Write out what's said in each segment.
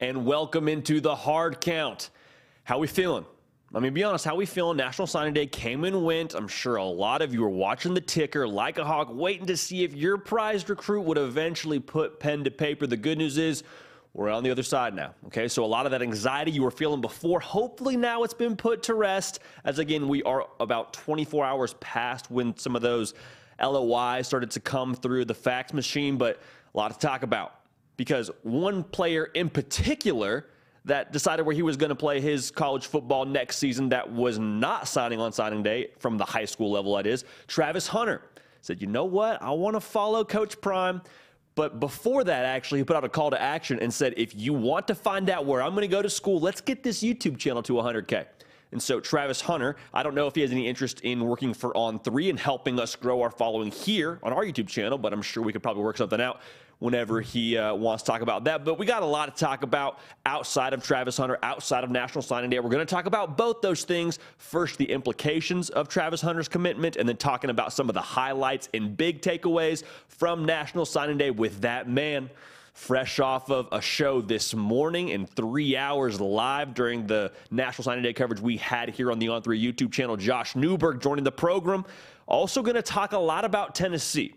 and welcome into the hard count. How we feeling? I mean, be honest, how we feeling? National Signing Day came and went. I'm sure a lot of you are watching the ticker like a hawk, waiting to see if your prized recruit would eventually put pen to paper. The good news is we're on the other side now. Okay, so a lot of that anxiety you were feeling before, hopefully now it's been put to rest. As again, we are about 24 hours past when some of those LOIs started to come through the fax machine, but a lot to talk about because one player in particular that decided where he was going to play his college football next season that was not signing on signing day from the high school level, that is, Travis Hunter said, you know what? I want to follow Coach Prime. But before that, actually, he put out a call to action and said, if you want to find out where I'm going to go to school, let's get this YouTube channel to 100K. And so Travis Hunter, I don't know if he has any interest in working for On3 and helping us grow our following here on our YouTube channel, but I'm sure we could probably work something out whenever he uh, wants to talk about that. But we got a lot to talk about outside of Travis Hunter, outside of National Signing Day. We're going to talk about both those things. First, the implications of Travis Hunter's commitment, and then talking about some of the highlights and big takeaways from National Signing Day with that man fresh off of a show this morning in three hours live during the National Signing Day coverage we had here on the On3 YouTube channel. Josh Newberg joining the program. Also, going to talk a lot about Tennessee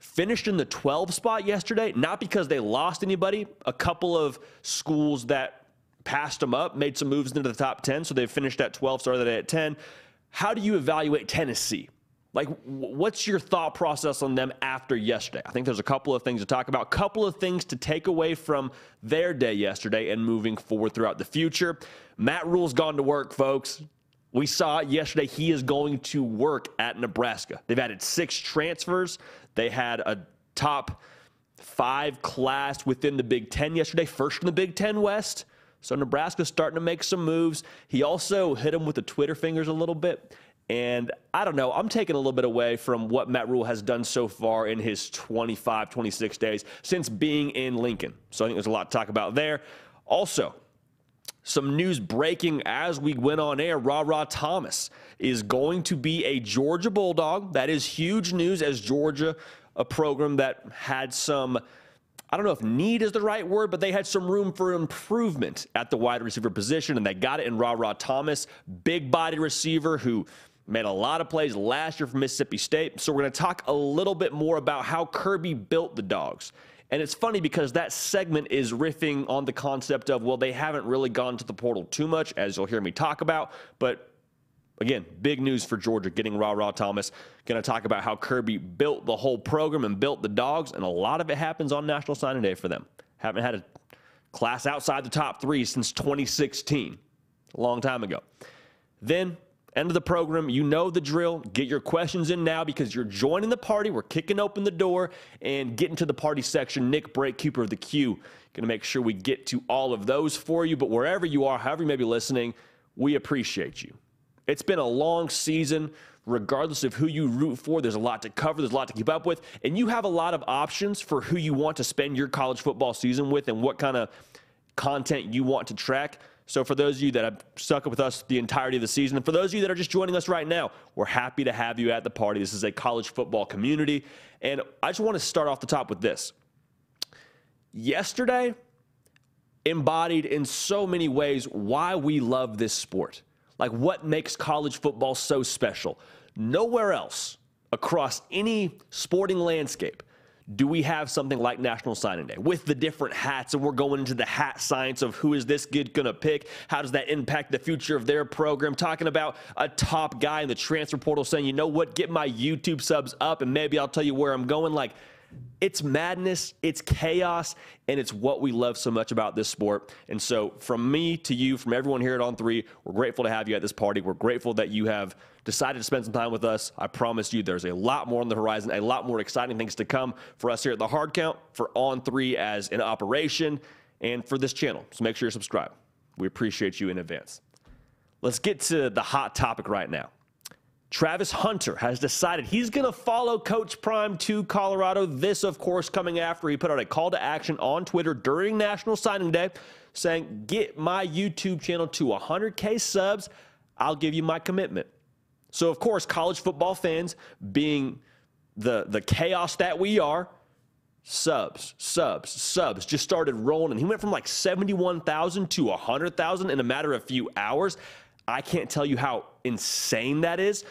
finished in the 12 spot yesterday, not because they lost anybody. A couple of schools that passed them up made some moves into the top 10, so they finished at 12, started at 10. How do you evaluate Tennessee? Like, what's your thought process on them after yesterday? I think there's a couple of things to talk about, couple of things to take away from their day yesterday and moving forward throughout the future. Matt Rhule's gone to work, folks. We saw yesterday he is going to work at Nebraska. They've added six transfers. They had a top five class within the Big Ten yesterday, first in the Big Ten West. So Nebraska's starting to make some moves. He also hit him with the Twitter fingers a little bit. And I don't know, I'm taking a little bit away from what Matt Rhule has done so far in his 25, 26 days since being in Lincoln. So I think there's a lot to talk about there. Also, some news breaking as we went on air. Rara Thomas is going to be a Georgia Bulldog. That is huge news as Georgia, a program that had some, I don't know if need is the right word, but they had some room for improvement at the wide receiver position, and they got it in Rara Thomas, big body receiver who made a lot of plays last year for Mississippi State. So we're going to talk a little bit more about how Kirby built the dogs and it's funny because that segment is riffing on the concept of, well, they haven't really gone to the portal too much, as you'll hear me talk about. But again, big news for Georgia getting Rara Thomas. Going to talk about how Kirby built the whole program and built the dogs, and a lot of it happens on National Signing Day for them. Haven't had a class outside the top three since 2016, a long time ago. Then End of the program. You know the drill. Get your questions in now because you're joining the party. We're kicking open the door and getting to the party section. Nick Brake, keeper of the queue, going to make sure we get to all of those for you. But wherever you are, however you may be listening, we appreciate you. It's been a long season. Regardless of who you root for, there's a lot to cover, there's a lot to keep up with, and you have a lot of options for who you want to spend your college football season with and what kind of content you want to track. So, for those of you that have stuck with us the entirety of the season, and for those of you that are just joining us right now, we're happy to have you at the party. This is a college football community. And I just want to start off the top with this. Yesterday embodied in so many ways why we love this sport. Like what makes college football so special. Nowhere else across any sporting landscape do we have something like National Signing Day with the different hats and we're going into the hat science of who is this kid going to pick? How does that impact the future of their program? Talking about a top guy in the transfer portal saying, you know what, get my YouTube subs up and maybe I'll tell you where I'm going. Like, it's madness, it's chaos, and it's what we love so much about this sport. And so, from me to you, from everyone here at On Three, we're grateful to have you at this party. We're grateful that you have decided to spend some time with us. I promise you, there's a lot more on the horizon, a lot more exciting things to come for us here at the Hard Count, for On Three as an operation, and for this channel. So make sure you're subscribed. We appreciate you in advance. Let's get to the hot topic right now. Travis Hunter has decided he's going to follow Coach Prime to Colorado. This, of course, coming after he put out a call to action on Twitter during National Signing Day saying, Get my YouTube channel to 100K subs. I'll give you my commitment. So, of course, college football fans, being the, the chaos that we are, subs, subs, subs just started rolling. And he went from like 71,000 to 100,000 in a matter of a few hours. I can't tell you how insane that is.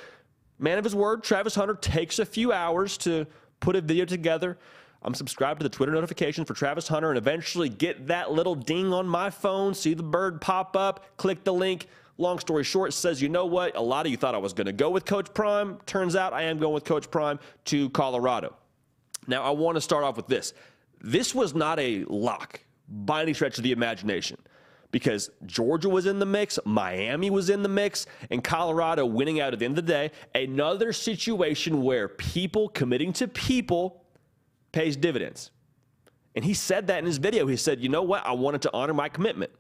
Man of his word, Travis Hunter takes a few hours to put a video together. I'm subscribed to the Twitter notifications for Travis Hunter and eventually get that little ding on my phone, see the bird pop up, click the link. Long story short, says, you know what? A lot of you thought I was going to go with Coach Prime. Turns out I am going with Coach Prime to Colorado. Now, I want to start off with this. This was not a lock by any stretch of the imagination because Georgia was in the mix, Miami was in the mix, and Colorado winning out at the end of the day. Another situation where people committing to people pays dividends. And he said that in his video. He said, you know what? I wanted to honor my commitment.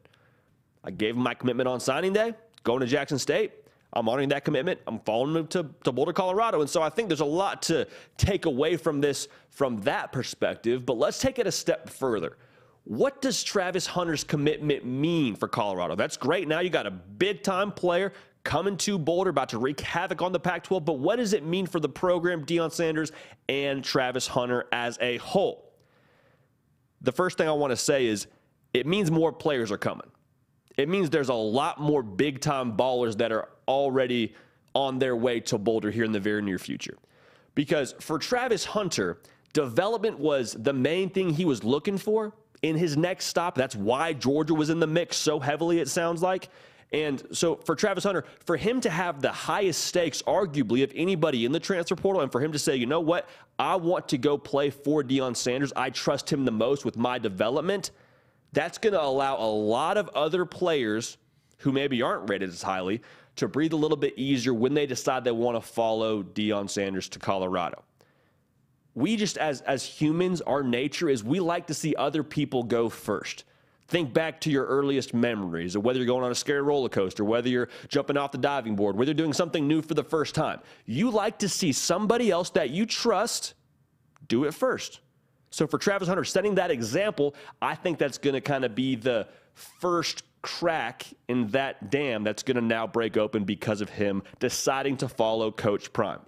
I gave him my commitment on signing day, going to Jackson State. I'm honoring that commitment. I'm following him to, to Boulder, Colorado. And so I think there's a lot to take away from this from that perspective. But let's take it a step further. What does Travis Hunter's commitment mean for Colorado? That's great. Now you got a big time player coming to Boulder, about to wreak havoc on the Pac 12. But what does it mean for the program, Deion Sanders, and Travis Hunter as a whole? The first thing I want to say is it means more players are coming. It means there's a lot more big time ballers that are already on their way to Boulder here in the very near future. Because for Travis Hunter, development was the main thing he was looking for in his next stop. That's why Georgia was in the mix so heavily, it sounds like. And so for Travis Hunter, for him to have the highest stakes, arguably, of anybody in the transfer portal, and for him to say, you know what, I want to go play for Deion Sanders, I trust him the most with my development, that's going to allow a lot of other players who maybe aren't rated as highly to breathe a little bit easier when they decide they want to follow Deion Sanders to Colorado. We just, as, as humans, our nature is we like to see other people go first. Think back to your earliest memories of whether you're going on a scary roller coaster, whether you're jumping off the diving board, whether you're doing something new for the first time. You like to see somebody else that you trust do it first. So for Travis Hunter, setting that example, I think that's going to kind of be the first crack in that dam that's going to now break open because of him deciding to follow Coach Prime.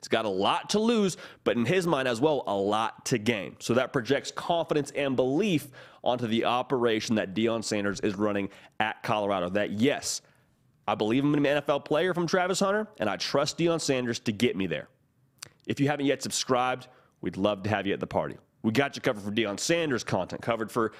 He's got a lot to lose, but in his mind as well, a lot to gain. So that projects confidence and belief onto the operation that Deion Sanders is running at Colorado. That, yes, I believe I'm an NFL player from Travis Hunter, and I trust Deion Sanders to get me there. If you haven't yet subscribed, we'd love to have you at the party. We got you covered for Deion Sanders content, covered for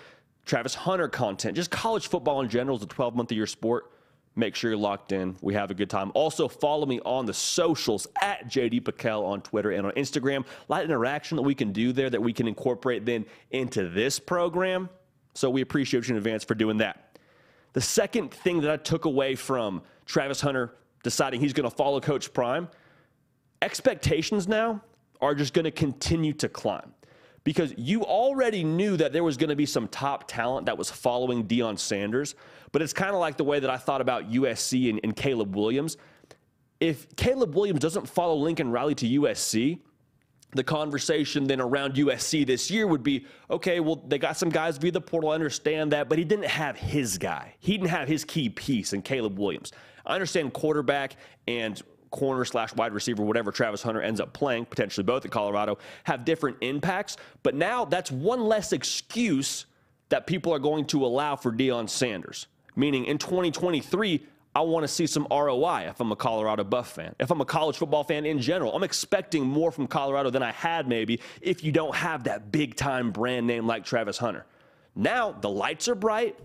Travis Hunter content, just college football in general is a 12 month a year sport. Make sure you're locked in. We have a good time. Also, follow me on the socials at JD PicKell on Twitter and on Instagram. A lot of interaction that we can do there that we can incorporate then into this program. So we appreciate you in advance for doing that. The second thing that I took away from Travis Hunter deciding he's going to follow Coach Prime, expectations now are just going to continue to climb because you already knew that there was going to be some top talent that was following Deion Sanders. But it's kind of like the way that I thought about USC and, and Caleb Williams. If Caleb Williams doesn't follow Lincoln Riley to USC, the conversation then around USC this year would be okay, well, they got some guys via the portal, I understand that, but he didn't have his guy. He didn't have his key piece in Caleb Williams. I understand quarterback and corner slash wide receiver, whatever Travis Hunter ends up playing, potentially both at Colorado, have different impacts. But now that's one less excuse that people are going to allow for Deion Sanders. Meaning in 2023, I want to see some ROI if I'm a Colorado Buff fan. If I'm a college football fan in general, I'm expecting more from Colorado than I had maybe if you don't have that big time brand name like Travis Hunter. Now the lights are bright,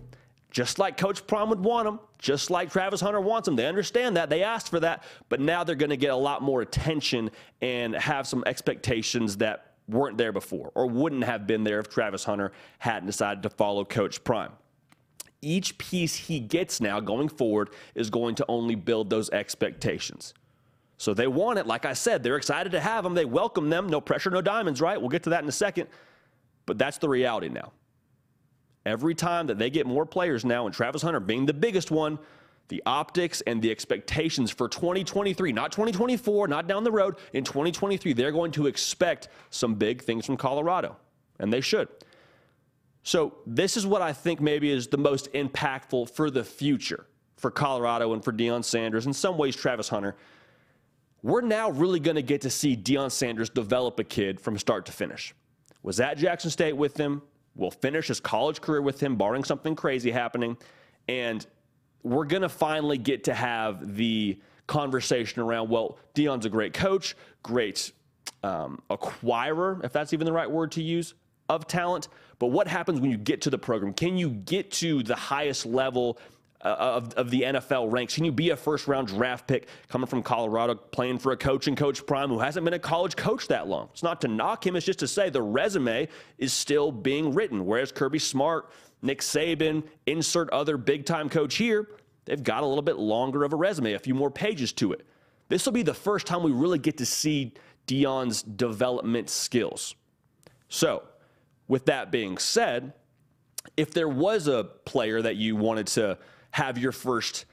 just like Coach Prime would want them, just like Travis Hunter wants them. They understand that. They asked for that. But now they're going to get a lot more attention and have some expectations that weren't there before or wouldn't have been there if Travis Hunter hadn't decided to follow Coach Prime. Each piece he gets now going forward is going to only build those expectations. So they want it. Like I said, they're excited to have them. They welcome them. No pressure, no diamonds, right? We'll get to that in a second. But that's the reality now. Every time that they get more players now, and Travis Hunter being the biggest one, the optics and the expectations for 2023, not 2024, not down the road, in 2023, they're going to expect some big things from Colorado, and they should. So, this is what I think maybe is the most impactful for the future for Colorado and for Deion Sanders, in some ways, Travis Hunter. We're now really going to get to see Deion Sanders develop a kid from start to finish. was at Jackson State with him, will finish his college career with him, barring something crazy happening. And we're going to finally get to have the conversation around, well, Deion's a great coach, great um, acquirer, if that's even the right word to use, of talent. But what happens when you get to the program? Can you get to the highest level uh, of, of the NFL ranks? Can you be a first round draft pick coming from Colorado, playing for a coach and Coach Prime who hasn't been a college coach that long? It's not to knock him, it's just to say the resume is still being written. Whereas Kirby Smart, Nick Saban, insert other big time coach here, they've got a little bit longer of a resume, a few more pages to it. This will be the first time we really get to see Deion's development skills. So, with that being said, if there was a player that you wanted to have your first,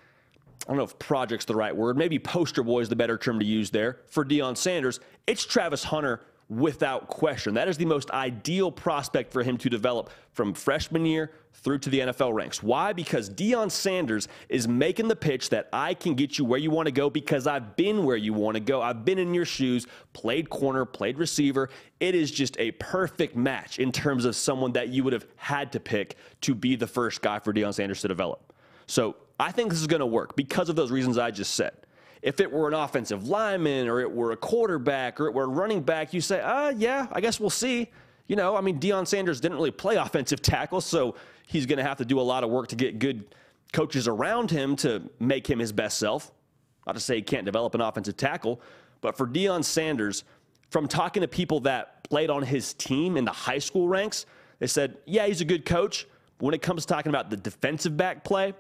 I don't know if project's the right word, maybe poster boy is the better term to use there for Deion Sanders, it's Travis Hunter without question. That is the most ideal prospect for him to develop from freshman year through to the NFL ranks. Why? Because Deion Sanders is making the pitch that I can get you where you want to go because I've been where you want to go. I've been in your shoes, played corner, played receiver. It is just a perfect match in terms of someone that you would have had to pick to be the first guy for Deion Sanders to develop. So I think this is going to work because of those reasons I just said. If it were an offensive lineman or it were a quarterback or it were a running back, you say, uh, yeah, I guess we'll see. You know, I mean, Deion Sanders didn't really play offensive tackle, so he's going to have to do a lot of work to get good coaches around him to make him his best self. Not to say he can't develop an offensive tackle, but for Deion Sanders, from talking to people that played on his team in the high school ranks, they said, yeah, he's a good coach. But when it comes to talking about the defensive back play,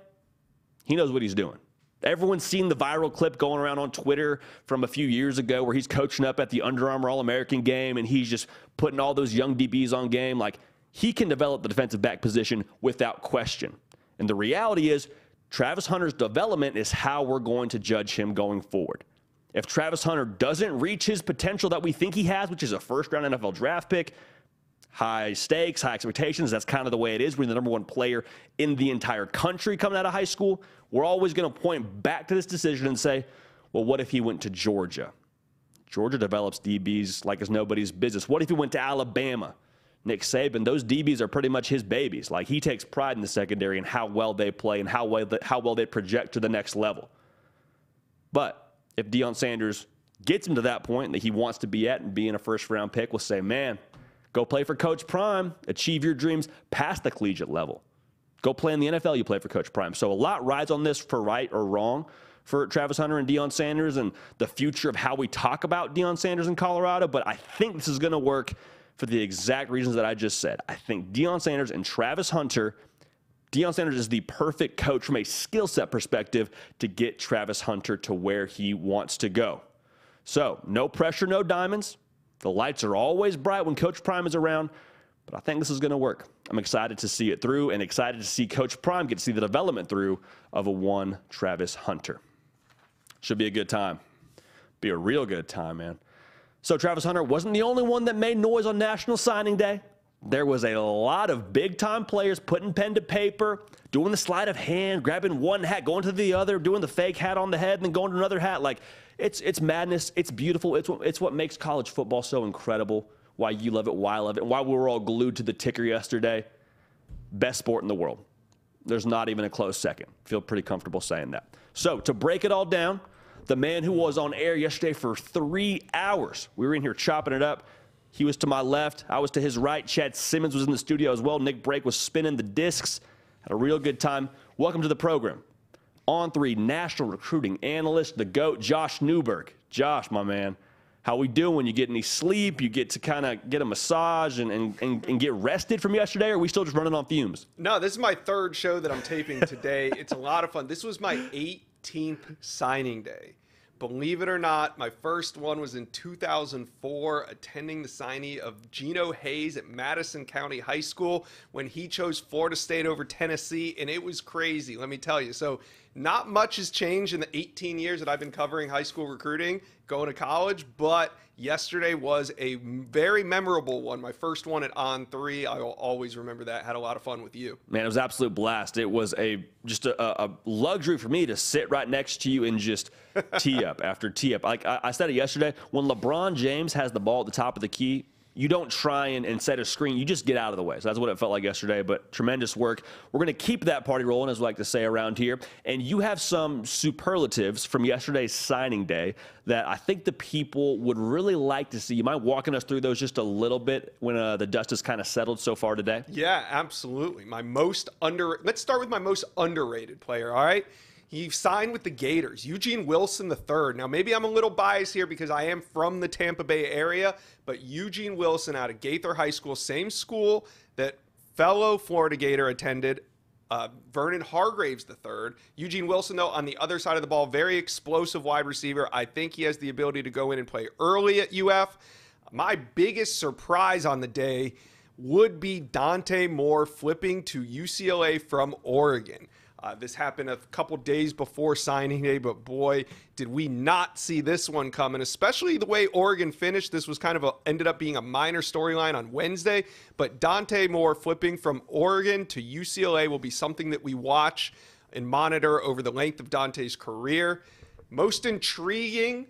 he knows what he's doing. Everyone's seen the viral clip going around on Twitter from a few years ago where he's coaching up at the Under Armour All American game and he's just putting all those young DBs on game. Like, he can develop the defensive back position without question. And the reality is, Travis Hunter's development is how we're going to judge him going forward. If Travis Hunter doesn't reach his potential that we think he has, which is a first round NFL draft pick, high stakes, high expectations. That's kind of the way it is. We're the number one player in the entire country coming out of high school. We're always going to point back to this decision and say, well, what if he went to Georgia? Georgia develops DBs like it's nobody's business. What if he went to Alabama? Nick Saban, those DBs are pretty much his babies. Like he takes pride in the secondary and how well they play and how well, how well they project to the next level. But if Deion Sanders gets him to that point that he wants to be at and being a first round pick, we'll say, man, Go play for Coach Prime, achieve your dreams past the collegiate level. Go play in the NFL, you play for Coach Prime. So a lot rides on this for right or wrong for Travis Hunter and Deion Sanders and the future of how we talk about Deion Sanders in Colorado. But I think this is going to work for the exact reasons that I just said. I think Deion Sanders and Travis Hunter, Deion Sanders is the perfect coach from a skill set perspective to get Travis Hunter to where he wants to go. So, no pressure, no diamonds. The lights are always bright when Coach Prime is around, but I think this is going to work. I'm excited to see it through and excited to see Coach Prime get to see the development through of a one Travis Hunter. Should be a good time. Be a real good time, man. So Travis Hunter wasn't the only one that made noise on National Signing Day. There was a lot of big time players putting pen to paper, doing the sleight of hand, grabbing one hat, going to the other, doing the fake hat on the head, and then going to another hat. Like it's it's madness. It's beautiful. It's what, it's what makes college football so incredible. Why you love it, why I love it, why we were all glued to the ticker yesterday. Best sport in the world. There's not even a close second. Feel pretty comfortable saying that. So to break it all down, the man who was on air yesterday for three hours, we were in here chopping it up. He was to my left. I was to his right. Chad Simmons was in the studio as well. Nick Brake was spinning the discs. Had a real good time. Welcome to the program on three national recruiting analyst, the GOAT, Josh Newberg. Josh, my man, how we doing? You get any sleep? You get to kind of get a massage and, and, and, and, get rested from yesterday, or are we still just running on fumes? No, this is my third show that I'm taping today. it's a lot of fun. This was my 18th signing day. Believe it or not, my first one was in 2004, attending the signee of Geno Hayes at Madison County High School when he chose Florida State over Tennessee, and it was crazy, let me tell you. So, not much has changed in the 18 years that I've been covering high school recruiting, going to college, but yesterday was a very memorable one. My first one at On Three. I will always remember that. Had a lot of fun with you. Man, it was an absolute blast. It was a just a, a luxury for me to sit right next to you and just tee up after tee up. Like I, I said it yesterday, when LeBron James has the ball at the top of the key, you don't try and, and set a screen. You just get out of the way. So that's what it felt like yesterday. But tremendous work. We're going to keep that party rolling, as we like to say around here. And you have some superlatives from yesterday's signing day that I think the people would really like to see. You mind walking us through those just a little bit when uh, the dust has kind of settled so far today? Yeah, absolutely. My most under. Let's start with my most underrated player. All right. He signed with the Gators, Eugene Wilson III. Now, maybe I'm a little biased here because I am from the Tampa Bay area, but Eugene Wilson out of Gaither High School, same school that fellow Florida Gator attended, uh, Vernon Hargreaves III. Eugene Wilson, though, on the other side of the ball, very explosive wide receiver. I think he has the ability to go in and play early at UF. My biggest surprise on the day would be Dante Moore flipping to UCLA from Oregon. Uh, this happened a couple days before signing day, but boy, did we not see this one coming, especially the way Oregon finished. This was kind of a, ended up being a minor storyline on Wednesday, but Dante Moore flipping from Oregon to UCLA will be something that we watch and monitor over the length of Dante's career. Most intriguing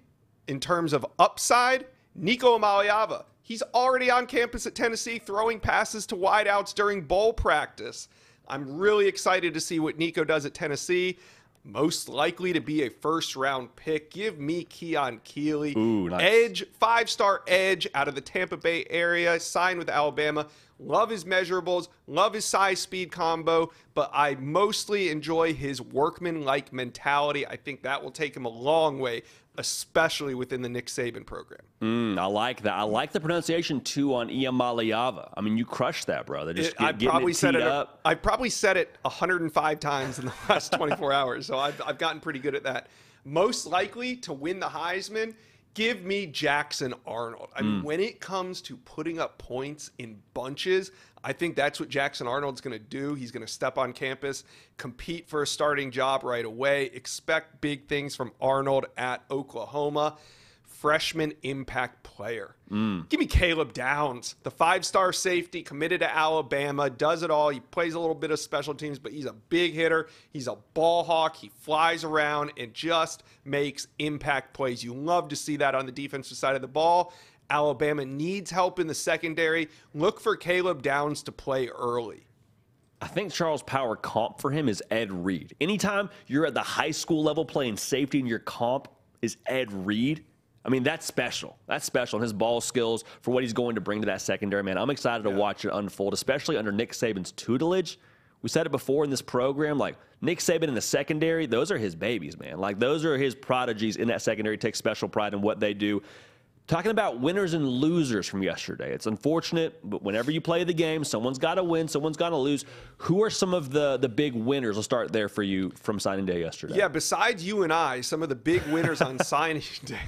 in terms of upside, Nico Iamaleava. He's already on campus at Tennessee throwing passes to wideouts during bowl practice. I'm really excited to see what Nico does at Tennessee. Most likely to be a first round pick. Give me Keon Keeley. Ooh, nice. Edge, five star edge out of the Tampa Bay area, signed with Alabama. Love his measurables, love his size speed combo, but I mostly enjoy his workman like mentality. I think that will take him a long way, especially within the Nick Saban program. Mm, I like that. I like the pronunciation too on Iamaleava. I mean, you crushed that, brother. Just It- get, I probably it said it. up. I probably said it 105 times in the last 24 hours, so I've, I've gotten pretty good at that. Most likely to win the Heisman, give me Jackson Arnold. I Mm. mean, when it comes to putting up points in bunches, I think that's what Jackson Arnold's going to do. He's going to step on campus, compete for a starting job right away. Expect big things from Arnold at Oklahoma freshman impact player. Mm. Give me Caleb Downs, the five star safety committed to Alabama, does it all. He plays a little bit of special teams, but he's a big hitter. He's a ball hawk. He flies around and just makes impact plays. You love to see that on the defensive side of the ball. Alabama needs help in the secondary. Look for Caleb Downs to play early. I think Charles Power comp for him is Ed Reed. Anytime you're at the high school level playing safety and your comp is Ed Reed, I mean, that's special. That's special. And his ball skills for what he's going to bring to that secondary, man. I'm excited to watch it unfold, especially under Nick Saban's tutelage. We said it before in this program, like Nick Saban in the secondary, those are his babies, man. Like those are his prodigies in that secondary. Take special pride in what they do. Talking about winners and losers from yesterday. It's unfortunate, but whenever you play the game, someone's got to win, someone's got to lose. Who are some of the the big winners? I'll start there for you from signing day yesterday. Yeah, besides you and I, some of the big winners on signing day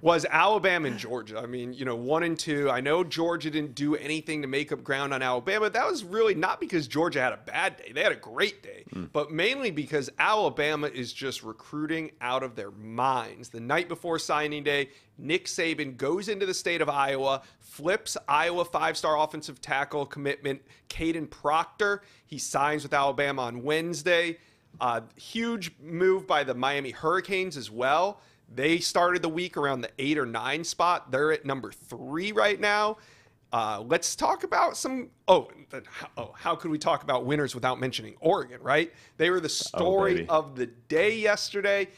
was Alabama and Georgia. I mean, you know, one and two. I know Georgia didn't do anything to make up ground on Alabama. That was really not because Georgia had a bad day. They had a great day, but mainly because Alabama is just recruiting out of their minds. The night before signing day, Nick Saban goes into the state of Iowa, flips Iowa five star offensive tackle commitment, Kadyn Proctor. He signs with Alabama on Wednesday. Uh, huge move by the Miami Hurricanes as well. They started the week around the eight or nine spot. They're at number three right now. Uh, let's talk about some. Oh, oh, how could we talk about winners without mentioning Oregon? Right? They were the story baby. of the day yesterday.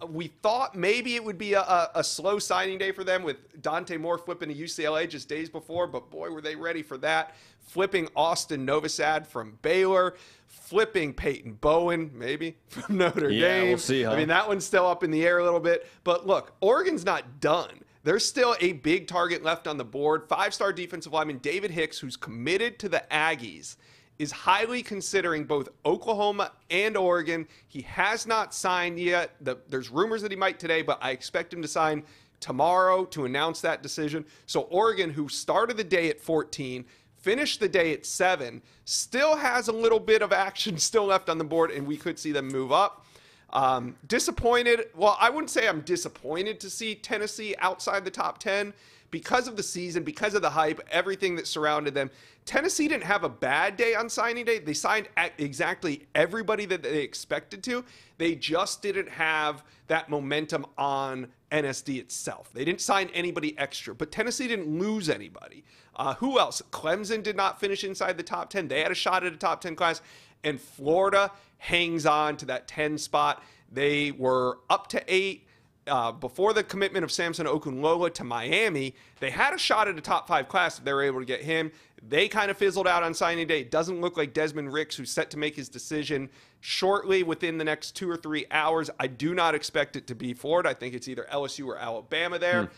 Uh, We thought maybe it would be a, a, a slow signing day for them with Dante Moore flipping to UCLA just days before, but boy, were they ready for that. Flipping Austin Novosad from Baylor, flipping Peyton Bowen, maybe from Notre Yeah, Dame. we'll see, huh? I mean, that one's still up in the air a little bit. But look, Oregon's not done. There's still a big target left on the board. Five star defensive lineman David Hicks, who's committed to the Aggies, is highly considering both Oklahoma and Oregon. He has not signed yet. The, there's rumors that he might today, but I expect him to sign tomorrow to announce that decision. So, Oregon, who started the day at 14, finished the day at 7, still has a little bit of action still left on the board, and we could see them move up. Um, disappointed. Well, I wouldn't say I'm disappointed to see Tennessee outside the top 10 because of the season, because of the hype, everything that surrounded them. Tennessee didn't have a bad day on signing day. They signed exactly everybody that they expected to. They just didn't have that momentum on NSD itself. They didn't sign anybody extra, but Tennessee didn't lose anybody. Uh, who else? Clemson did not finish inside the top 10. They had a shot at a top 10 class, and Florida hangs on to that 10 spot. They were up to eight. Uh, before the commitment of Samson Okunlola to Miami, they had a shot at a top five class if they were able to get him. They kind of fizzled out on signing day. It doesn't look like Desmond Ricks, who's set to make his decision shortly within the next two or three hours. I do not expect it to be Florida. I think it's either LSU or Alabama there. Hmm.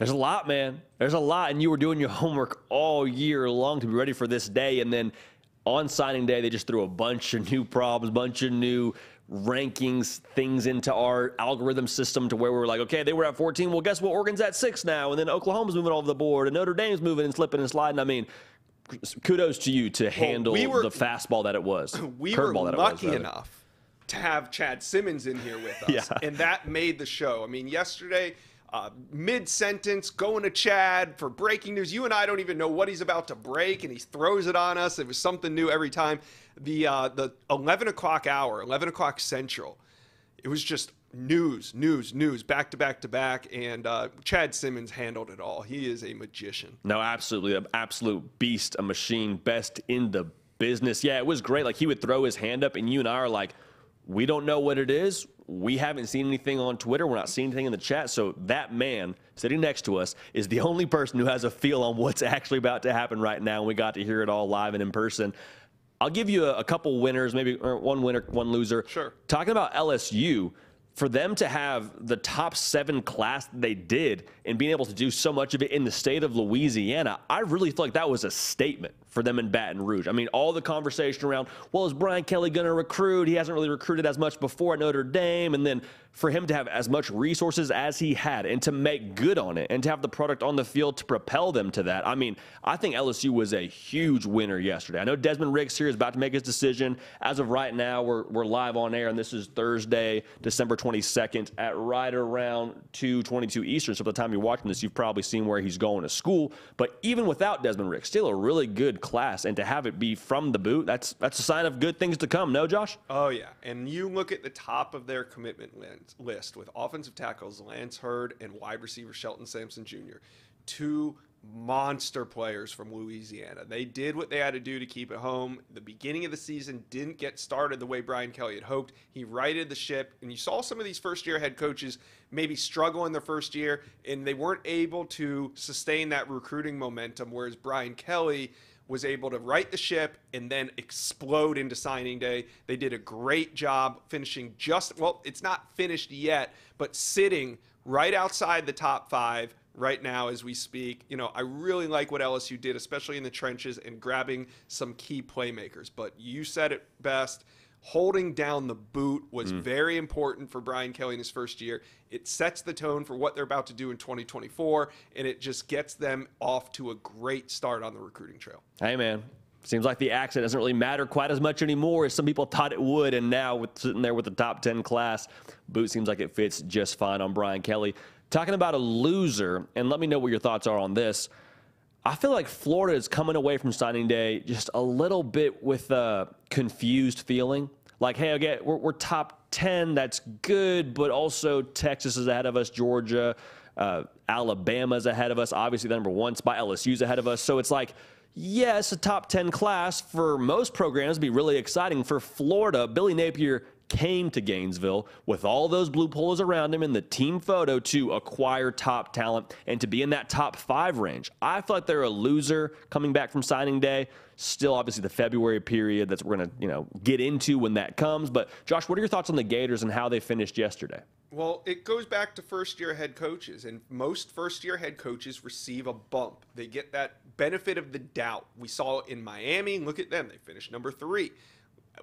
There's a lot, man. There's a lot. And you were doing your homework all year long to be ready for this day. And then on signing day, they just threw a bunch of new problems, bunch of new rankings things into our algorithm system to where we were like, okay, they were at 14. Well, guess what? Oregon's at six now. And then Oklahoma's moving all over the board and Notre Dame's moving and slipping and sliding. I mean, kudos to you to handle well, we were, the fastball that it was. We were lucky was, enough to have Chad Simmons in here with us. yeah. And that made the show. I mean, yesterday – uh, mid sentence going to Chad for breaking news. You and I don't even know what he's about to break, and he throws it on us. It was something new every time. The uh, the 11 o'clock hour, 11 o'clock Central, it was just news, news, news, back to back to back. And uh, Chad Simmons handled it all. He is a magician. No, absolutely, an absolute beast, a machine, best in the business. Yeah, it was great. Like he would throw his hand up, and you and I are like we don't know what it is. We haven't seen anything on Twitter. We're not seeing anything in the chat. So that man sitting next to us is the only person who has a feel on what's actually about to happen right now. And we got to hear it all live and in person. I'll give you a, a couple winners, maybe one winner, one loser. Sure. Talking about LSU, for them to have the top seven class they did and being able to do so much of it in the state of Louisiana, I really feel like that was a statement for them in Baton Rouge. I mean, all the conversation around, well, is Brian Kelly going to recruit? He hasn't really recruited as much before at Notre Dame. And then for him to have as much resources as he had and to make good on it and to have the product on the field to propel them to that. I mean, I think LSU was a huge winner yesterday. I know Desmond Ricks here is about to make his decision. As of right now, we're, we're live on air, and this is Thursday, December 22nd at right around 2:22 Eastern. So by the time you're watching this, you've probably seen where he's going to school. But even without Desmond Ricks, still a really good class, and to have it be from the boot, that's that's a sign of good things to come. No, Josh? Oh yeah, and you look at the top of their commitment list list with offensive tackles Lance Heard and wide receiver Shelton Sampson Jr. Two monster players from Louisiana. They did what they had to do to keep it home. The beginning of the season didn't get started the way Brian Kelly had hoped. He righted the ship, and you saw some of these first year head coaches maybe struggle in their first year, and they weren't able to sustain that recruiting momentum, whereas Brian Kelly was able to right the ship and then explode into signing day. They did a great job finishing just, well, it's not finished yet, but sitting right outside the top five right now as we speak. You know, I really like what LSU did, especially in the trenches and grabbing some key playmakers. But you said it best holding down the boot was mm. very important for Brian Kelly in his first year. It sets the tone for what they're about to do in 2024, and it just gets them off to a great start on the recruiting trail. Hey, man. Seems like the accent doesn't really matter quite as much anymore as some people thought it would. And now, with sitting there with the top 10 class, boot seems like it fits just fine on Brian Kelly. Talking about a loser, and let me know what your thoughts are on this. I feel like Florida is coming away from signing day just a little bit with a confused feeling. Like, hey, okay, we're, we're top 10, that's good, but also Texas is ahead of us, Georgia, uh, Alabama's ahead of us. Obviously, the number one spot, LSU's ahead of us. So it's like, yes, a top 10 class for most programs be really exciting. For Florida, Billy Napier came to Gainesville with all those blue polos around him in the team photo to acquire top talent and to be in that top five range. I feel like they're a loser coming back from signing day. Still, obviously, the February period that we're going to you know get into when that comes. But Josh, what are your thoughts on the Gators and how they finished yesterday? Well, it goes back to first year head coaches, and most first year head coaches receive a bump. They get that benefit of the doubt. We saw it in Miami. Look at them, they finished number three.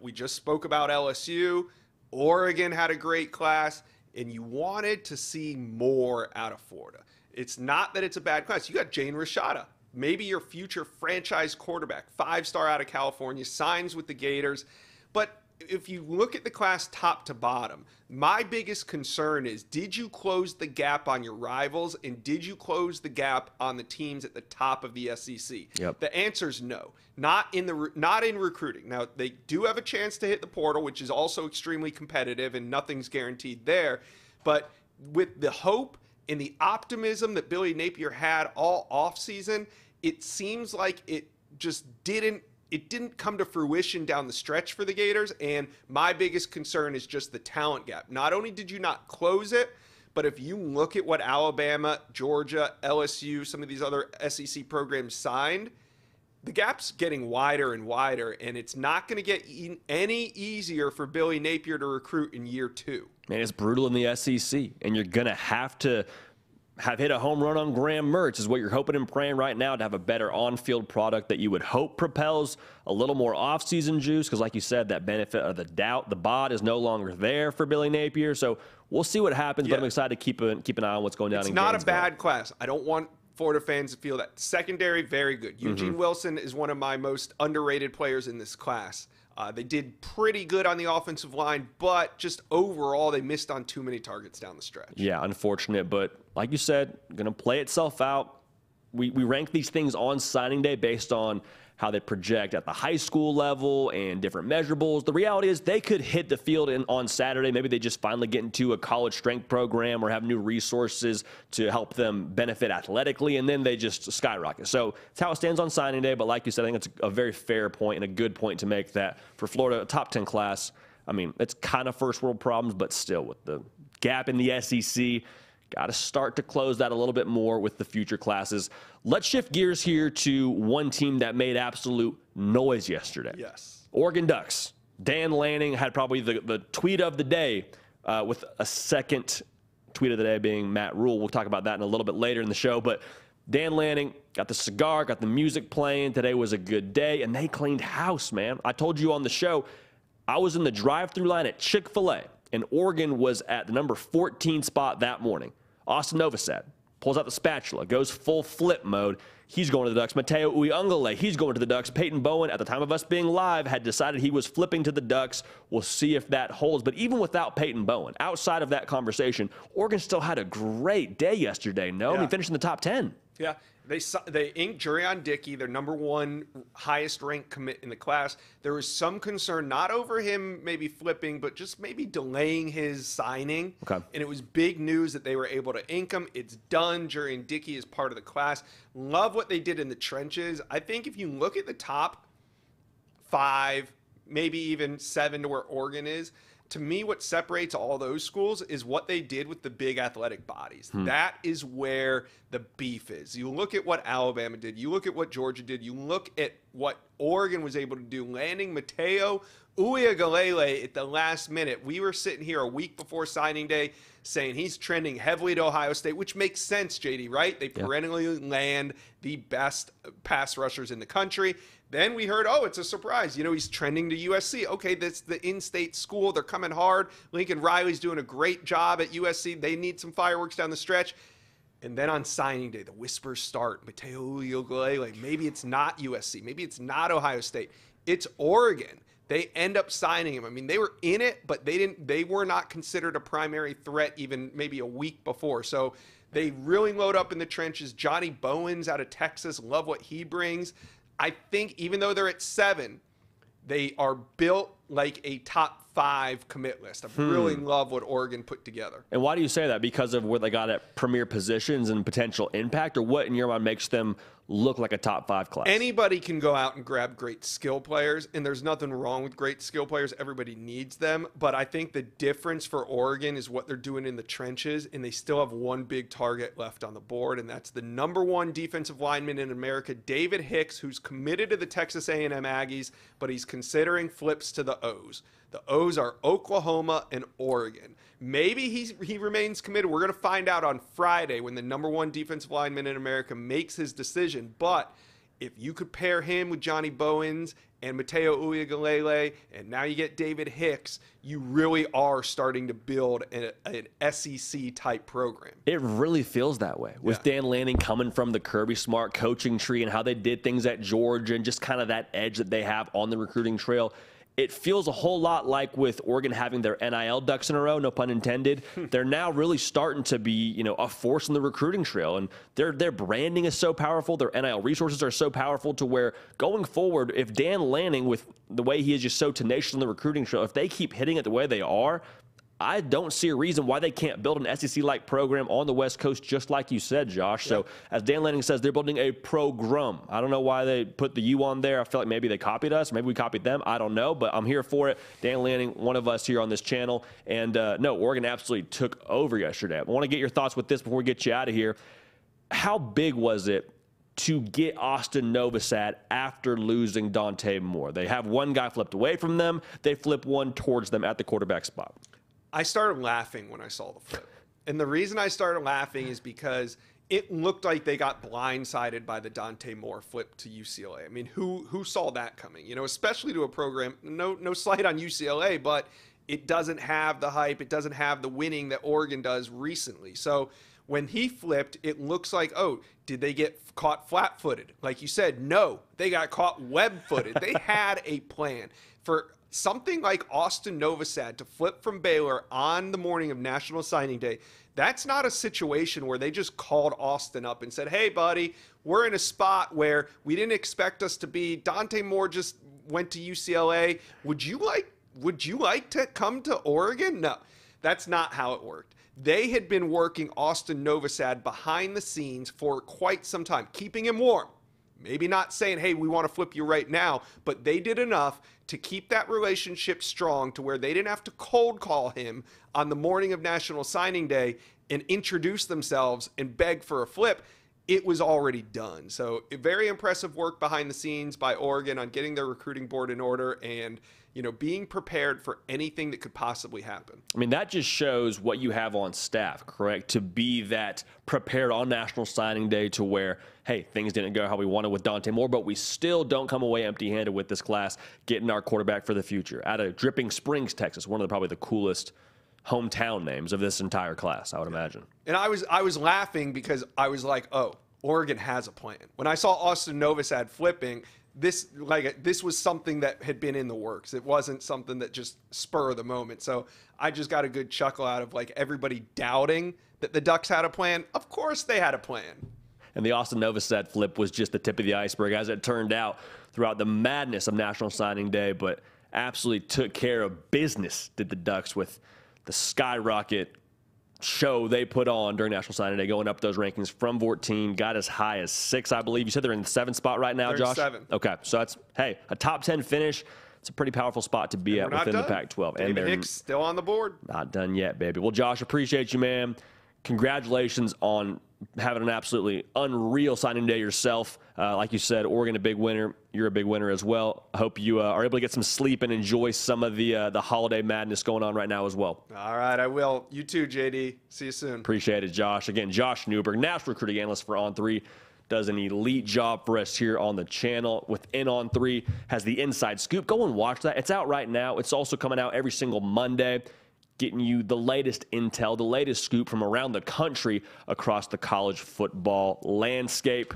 We just spoke about LSU. Oregon had a great class, and you wanted to see more out of Florida. It's not that it's a bad class. You got Jaden Rashada, maybe your future franchise quarterback, five star out of California, signs with the Gators. But if you look at the class top to bottom, my biggest concern is did you close the gap on your rivals and did you close the gap on the teams at the top of the SEC? Yep. The answer is no. Not in the not in recruiting. Now, they do have a chance to hit the portal, which is also extremely competitive and nothing's guaranteed there, but with the hope and the optimism that Billy Napier had all offseason, it seems like it just didn't it didn't come to fruition down the stretch for the Gators. And my biggest concern is just the talent gap. Not only did you not close it, but if you look at what Alabama, Georgia, LSU, some of these other SEC programs signed, the gap's getting wider and wider, and it's not going to get any easier for Billy Napier to recruit in year two. Man, it's brutal in the SEC, and you're going to have to have hit a home run on Graham Mertz is what you're hoping and praying right now to have a better on-field product that you would hope propels a little more off-season juice because like you said that benefit of the doubt the bod is no longer there for Billy Napier so we'll see what happens Yeah. but I'm excited to keep a, keep an eye on what's going down It's not a bad class. I don't want Florida fans to feel that. Secondary, very good. Eugene Mm-hmm. Wilson is one of my most underrated players in this class. Uh, they did pretty good on the offensive line, but just overall, they missed on too many targets down the stretch. Yeah, unfortunate, but like you said, going to play itself out. We, we rank these things on signing day based on how they project at the high school level and different measurables. The reality is they could hit the field in, on Saturday. Maybe they just finally get into a college strength program or have new resources to help them benefit athletically, and then they just skyrocket. So it's how it stands on signing day. But like you said, I think it's a very fair point and a good point to make that for Florida, a top 10 class. I mean, it's kind of first world problems, but still with the gap in the SEC. Got to start to close that a little bit more with the future classes. Let's shift gears here to one team that made absolute noise yesterday. Yes. Oregon Ducks. Dan Lanning had probably the, the tweet of the day uh, with a second tweet of the day being Matt Rhule. We'll talk about that in a little bit later in the show. But Dan Lanning got the cigar, got the music playing. Today was a good day, and they cleaned house, man. I told you on the show, I was in the drive through line at Chick fil A, and Oregon was at the number 14 spot that morning. Austin Novosad pulls out the spatula, goes full flip mode. He's going to the Ducks. Matayo Uiagalelei, he's going to the Ducks. Peyton Bowen, at the time of us being live, had decided he was flipping to the Ducks. We'll see if that holds. But even without Peyton Bowen, outside of that conversation, Oregon still had a great day yesterday. No, I mean, finished in the top 10. Yeah, they they inked Jurrion Dickey, their number one highest ranked commit in the class. There was some concern not over him maybe flipping, but just maybe delaying his signing. Okay. And it was big news that they were able to ink him. It's done. Jurrion Dickey is part of the class. Love what they did in the trenches. I think if you look at the top five, maybe even seven to where Oregon is. To me, what separates all those schools is what they did with the big athletic bodies. Hmm. That is where the beef is. You look at what Alabama did, you look at what Georgia did, you look at what Oregon was able to do, landing Matayo Uiagalelei at the last minute. We were sitting here a week before signing day saying he's trending heavily to Ohio State, which makes sense, JD, right? They perennially land the best pass rushers in the country. Then we heard, oh, it's a surprise. You know, he's trending to USC. Okay, that's the in state school. They're coming hard. Lincoln Riley's doing a great job at USC. They need some fireworks down the stretch. And then on signing day, the whispers start. Matayo Uiagalelei, maybe it's not USC. Maybe it's not Ohio State. It's Oregon. They end up signing him. I mean, they were in it, but they didn't. They were not considered a primary threat even maybe a week before. So they really load up in the trenches. Johnny Bowens out of Texas, love what he brings. I think even though they're at seven, they are built like a top five commit list. I hmm. really love what Oregon put together. And why do you say that? Because of where they got at premier positions and potential impact, or what in your mind makes them look like a top five class? Anybody can go out and grab great skill players, and there's nothing wrong with great skill players. Everybody needs them. But I think the difference for Oregon is what they're doing in the trenches, and they still have one big target left on the board, and that's the number one defensive lineman in America, David Hicks, who's committed to the Texas A&M Aggies, but he's considering flips to the O's. The O's are Oklahoma and Oregon. Maybe he's, he remains committed. We're going to find out on Friday when the number one defensive lineman in America makes his decision. But if you could pair him with Johnny Bowens and Matayo Uiagalelei, and now you get David Hicks, you really are starting to build an, an SEC type program. It really feels that way with Yeah. Dan Lanning coming from the Kirby Smart coaching tree and how they did things at Georgia and just kind of that edge that they have on the recruiting trail. It feels a whole lot like with Oregon having their NIL ducks in a row, no pun intended. Hmm. They're now really starting to be, you know, a force in the recruiting trail, and their their branding is so powerful. Their NIL resources are so powerful to where going forward, if Dan Lanning, with the way he is just so tenacious in the recruiting trail, if they keep hitting it the way they are, I don't see a reason why they can't build an SEC like program on the West Coast, just like you said, Josh. So, as Dan Lanning says, they're building a program. I don't know why they put the U on there. I feel like maybe they copied us, maybe we copied them. I don't know, but I'm here for it. Dan Lanning, one of us here on this channel. And uh, no, Oregon absolutely took over yesterday. I want to get your thoughts with this before we get you out of here. How big was it to get Austin Novosad after losing Dante Moore? They have one guy flipped away from them, they flip one towards them at the quarterback spot. I started laughing when I saw the flip. And the reason I started laughing is because it looked like they got blindsided by the Dante Moore flip to UCLA. I mean, who who saw that coming? You know, especially to a program. No no slight on UCLA, but it doesn't have the hype. It doesn't have the winning that Oregon does recently. So when he flipped, it looks like, oh, did they get caught flat-footed? Like you said, no, they got caught web-footed. they had a plan for something like Austin Novosad to flip from Baylor on the morning of National Signing Day, that's not a situation where they just called Austin up and said, hey, buddy, we're in a spot where we didn't expect us to be. Dante Moore just went to UCLA. Would you like would you like to come to Oregon? No. That's not how it worked. They had been working Austin Novosad behind the scenes for quite some time, keeping him warm Maybe not saying, hey, we want to flip you right now, but they did enough to keep that relationship strong to where they didn't have to cold call him on the morning of National Signing Day and introduce themselves and beg for a flip. It was already done. So, very impressive work behind the scenes by Oregon on getting their recruiting board in order and you know, being prepared for anything that could possibly happen. I mean, that just shows what you have on staff, correct? To be that prepared on National Signing Day to where, hey, things didn't go how we wanted with Dante Moore, but we still don't come away empty handed with this class, getting our quarterback for the future. Out of Dripping Springs, Texas, one of the probably the coolest hometown names of this entire class, I would imagine. And I was I was laughing because I was like, oh, Oregon has a plan. When I saw Austin Novosad flipping, this like this was something that had been in the works. It wasn't something that just spur of the moment. So I just got a good chuckle out of like everybody doubting that the Ducks had a plan. Of course they had a plan. And the Austin Novosad flip was just the tip of the iceberg, as it turned out throughout the madness of National Signing Day. But absolutely took care of business. Did the Ducks with the skyrocket show they put on during National Signing Day, going up those rankings from 14, got as high as six, I believe. You said they're in the seventh spot right now, Josh. Seven. Okay, so that's hey, a top 10 finish. It's a pretty powerful spot to be and at within the Pac-12. David and they're Hicks still on the board. Not done yet, baby. Well, Josh, appreciate you, man. Congratulations on having an absolutely unreal signing day yourself. Uh, like you said, Oregon a big winner. You're a big winner as well. I hope you uh, are able to get some sleep and enjoy some of the uh, the holiday madness going on right now as well. All right, I will. You too, JD. See you soon. Appreciate it, Josh. Again, Josh Newberg, national recruiting analyst for On Three. Does an elite job for us here on the channel. Within On Three has the inside scoop. Go and watch that. It's out right now. It's also coming out every single Monday getting you the latest intel, the latest scoop from around the country across the college football landscape.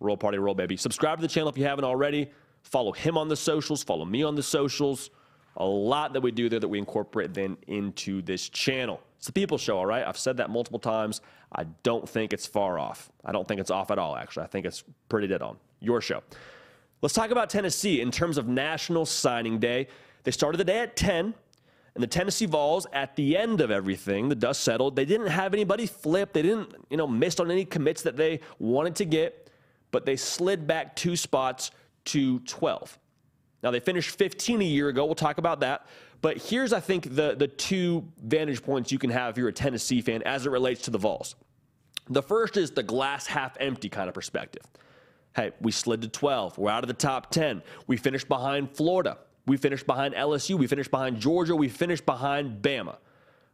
Roll party, roll baby. Subscribe to the channel if you haven't already. Follow him on the socials, follow me on the socials. A lot that we do there that we incorporate then into this channel. It's the people show, all right? I've said that multiple times. I don't think it's far off. I don't think it's off at all, actually. I think it's pretty dead on. Your show. Let's talk about Tennessee in terms of National Signing Day. They started the day at 10. And the Tennessee Vols, at the end of everything, the dust settled. They didn't have anybody flip. They didn't, you know, miss on any commits that they wanted to get, but they slid back two spots to 12. Now they finished 15 a year ago. We'll talk about that. But here's, I think, the the two vantage points you can have if you're a Tennessee fan as it relates to the Vols. The first is the glass half empty kind of perspective. Hey, we slid to 12. We're out of the top 10. We finished behind Florida. We finished behind LSU. We finished behind Georgia. We finished behind Bama.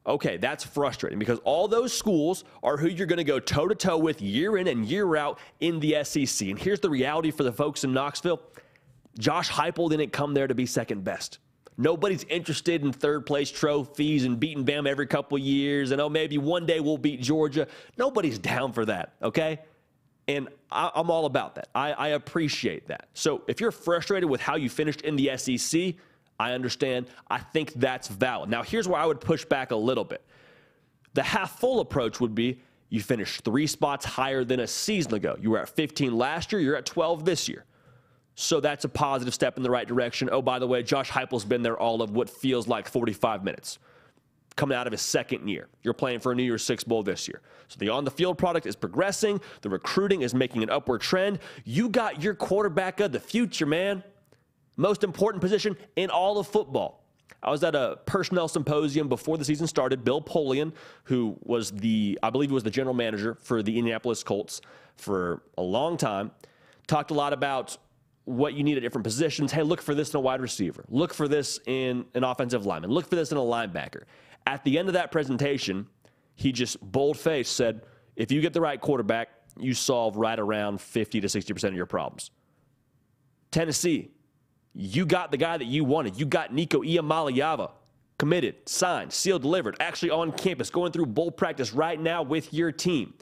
Okay, that's frustrating because all those schools are who you're going to go toe to toe with year in and year out in the SEC. And here's the reality for the folks in Knoxville Josh Heupel didn't come there to be second best. Nobody's interested in third place trophies and beating Bama every couple years and oh, maybe one day we'll beat Georgia. Nobody's down for that, okay? And I, am all about that. I, I appreciate that. So if you're frustrated with how you finished in the SEC, I understand. I think that's valid. Now, here's where I would push back a little bit. The half full approach would be you finished three spots higher than a season ago. You were at 15 last year, you're at 12 this year. So that's a positive step in the right direction. Oh, by the way, Josh Heupel's been there all of what feels like 45 minutes coming out of his second year. You're playing for a New Year's Six Bowl this year. So the on the field product is progressing. The recruiting is making an upward trend. You got your quarterback of the future, man. Most important position in all of football. I was at a personnel symposium before the season started. Bill Polian, who was the, I believe was the general manager for the Indianapolis Colts for a long time, talked a lot about what you need at different positions. Hey, look for this in a wide receiver. Look for this in an offensive lineman. Look for this in a linebacker. At the end of that presentation, he just bold faced said, if you get the right quarterback, you solve right around 50 to 60% of your problems. Tennessee, you got the guy that you wanted. You got Nico Iamaleava committed, signed, sealed, delivered, actually on campus, going through bowl practice right now with your team.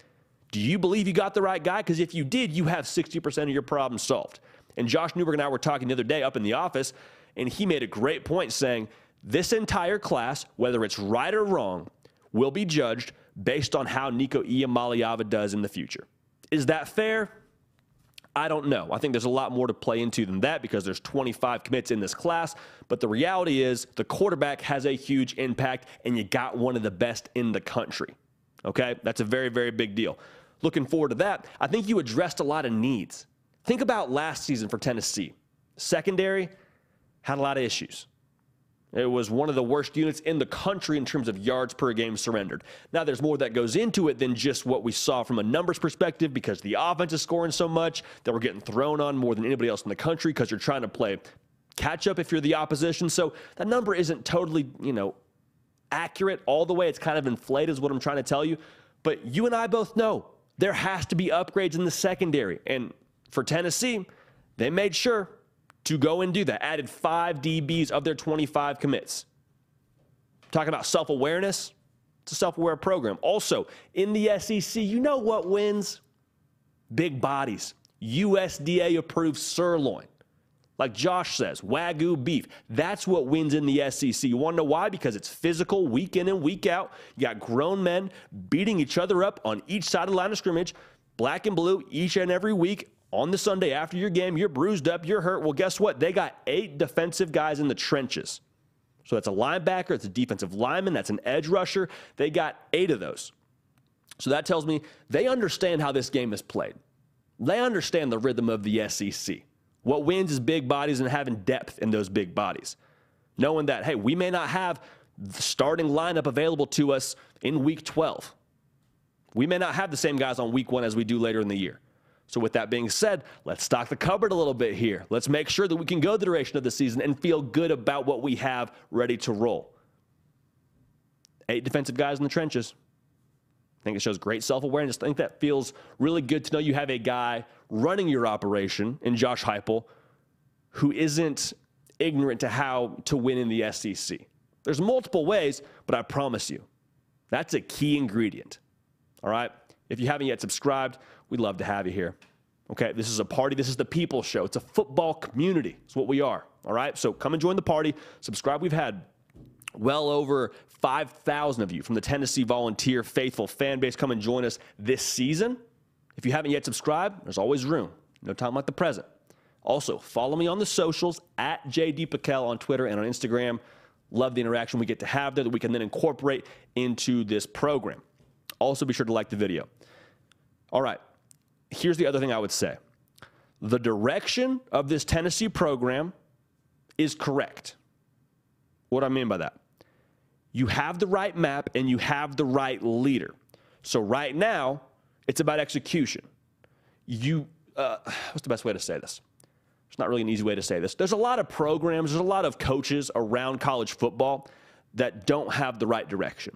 Do you believe you got the right guy? Because if you did, you have 60% of your problems solved. And Josh Newberg and I were talking the other day up in the office, and he made a great point saying this entire class, whether it's right or wrong, will be judged based on how Nico Iamaleava does in the future. Is that fair? I don't know. I think there's a lot more to play into than that because there's 25 commits in this class. But the reality is the quarterback has a huge impact, and you got one of the best in the country. Okay? That's a very, very big deal. Looking forward to that. I think you addressed a lot of needs. Think about last season for Tennessee. Secondary had a lot of issues. It was one of the worst units in the country in terms of yards per game surrendered. Now, there's more that goes into it than just what we saw from a numbers perspective because the offense is scoring so much that we're getting thrown on more than anybody else in the country because you're trying to play catch up if you're the opposition. So that number isn't totally, you know, accurate all the way. It's kind of inflated, is what I'm trying to tell you. But you and I both know there has to be upgrades in the secondary. And for Tennessee, they made sure to go and do that. Added five DBs of their 25 commits. Talking about self awareness, it's a self aware program. Also, in the SEC, you know what wins? Big bodies. USDA approved sirloin. Like Josh says, Wagyu beef. That's what wins in the SEC. You want to know why? Because it's physical week in and week out. You got grown men beating each other up on each side of the line of scrimmage, black and blue, each and every week on the Sunday after your game, you're bruised up, you're hurt. Well, guess what? They got eight defensive guys in the trenches. So that's a linebacker, it's a defensive lineman, that's an edge rusher. They got eight of those. So that tells me they understand how this game is played. They understand the rhythm of the SEC. What wins is big bodies and having depth in those big bodies. Knowing that, hey, we may not have the starting lineup available to us in week 12. We may not have the same guys on week one as we do later in the year. So, with that being said, let's stock the cupboard a little bit here. Let's make sure that we can go the duration of the season and feel good about what we have ready to roll. Eight defensive guys in the trenches. I think it shows great self awareness. I think that feels really good to know you have a guy running your operation in Josh Heupel who isn't ignorant to how to win in the SEC. There's multiple ways, but I promise you, that's a key ingredient. All right? If you haven't yet subscribed, we'd love to have you here. Okay, this is a party. This is the people show. It's a football community. It's what we are. All right, so come and join the party. Subscribe. We've had well over 5,000 of you from the Tennessee Volunteer faithful fan base come and join us this season. If you haven't yet subscribed, there's always room. No time like the present. Also, follow me on the socials at JD Pickell on Twitter and on Instagram. Love the interaction we get to have there that we can then incorporate into this program. Also, be sure to like the video. All right, here's the other thing I would say the direction of this Tennessee program is correct. What do I mean by that? You have the right map and you have the right leader. So, right now, it's about execution. You, uh, what's the best way to say this? It's not really an easy way to say this. There's a lot of programs, there's a lot of coaches around college football that don't have the right direction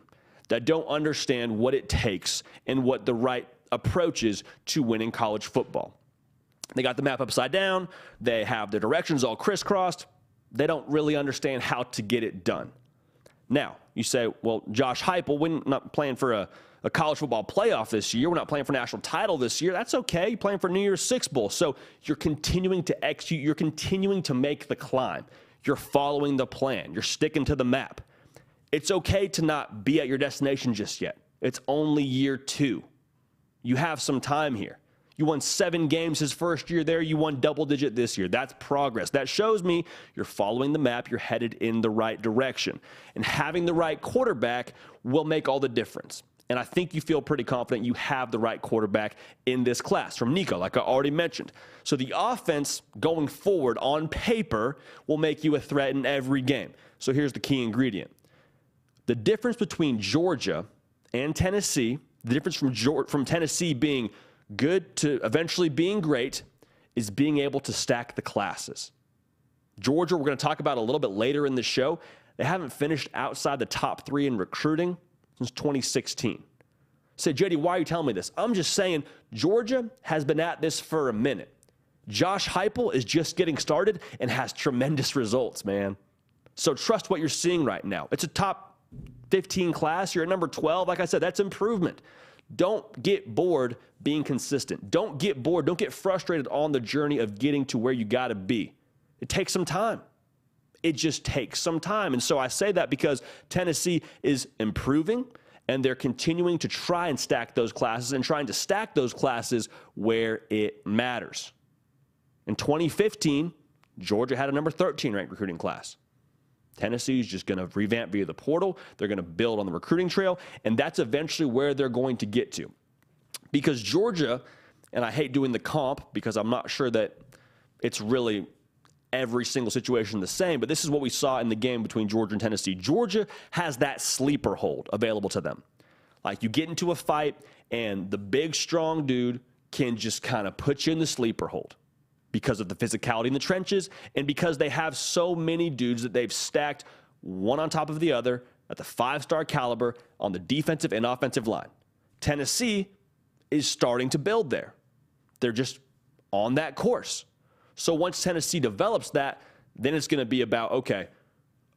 that don't understand what it takes and what the right approach is to winning college football. They got the map upside down, they have their directions all crisscrossed. They don't really understand how to get it done. Now, you say, well, Josh Heupel, we're not playing for a, a college football playoff this year. We're not playing for national title this year. That's okay. You're playing for New Year's Six Bowl. So you're continuing to execute. You're continuing to make the climb. You're following the plan, you're sticking to the map. It's okay to not be at your destination just yet. It's only year two. You have some time here. You won seven games his first year there. You won double digit this year. That's progress. That shows me you're following the map. You're headed in the right direction. And having the right quarterback will make all the difference. And I think you feel pretty confident you have the right quarterback in this class from Nico, like I already mentioned. So the offense going forward on paper will make you a threat in every game. So here's the key ingredient the difference between Georgia and Tennessee, the difference from, from Tennessee being good to eventually being great is being able to stack the classes. Georgia, we're going to talk about a little bit later in the show. They haven't finished outside the top three in recruiting since 2016. Say, JD, why are you telling me this? I'm just saying Georgia has been at this for a minute. Josh Heupel is just getting started and has tremendous results, man. So trust what you're seeing right now. It's a top 15 class. You're at number 12. Like I said, that's improvement. Don't get bored being consistent. Don't get bored. Don't get frustrated on the journey of getting to where you got to be. It takes some time. It just takes some time. And so I say that because Tennessee is improving and they're continuing to try and stack those classes and trying to stack those classes where it matters. In 2015, Georgia had a number 13 ranked recruiting class. Tennessee is just going to revamp via the portal. They're going to build on the recruiting trail, and that's eventually where they're going to get to. Because Georgia, and I hate doing the comp because I'm not sure that it's really every single situation the same, but this is what we saw in the game between Georgia and Tennessee. Georgia has that sleeper hold available to them. Like you get into a fight, and the big, strong dude can just kind of put you in the sleeper hold because of the physicality in the trenches and because they have so many dudes that they've stacked one on top of the other at the five star caliber on the defensive and offensive line. Tennessee is starting to build there. They're just on that course. So once Tennessee develops that, then it's going to be about, okay,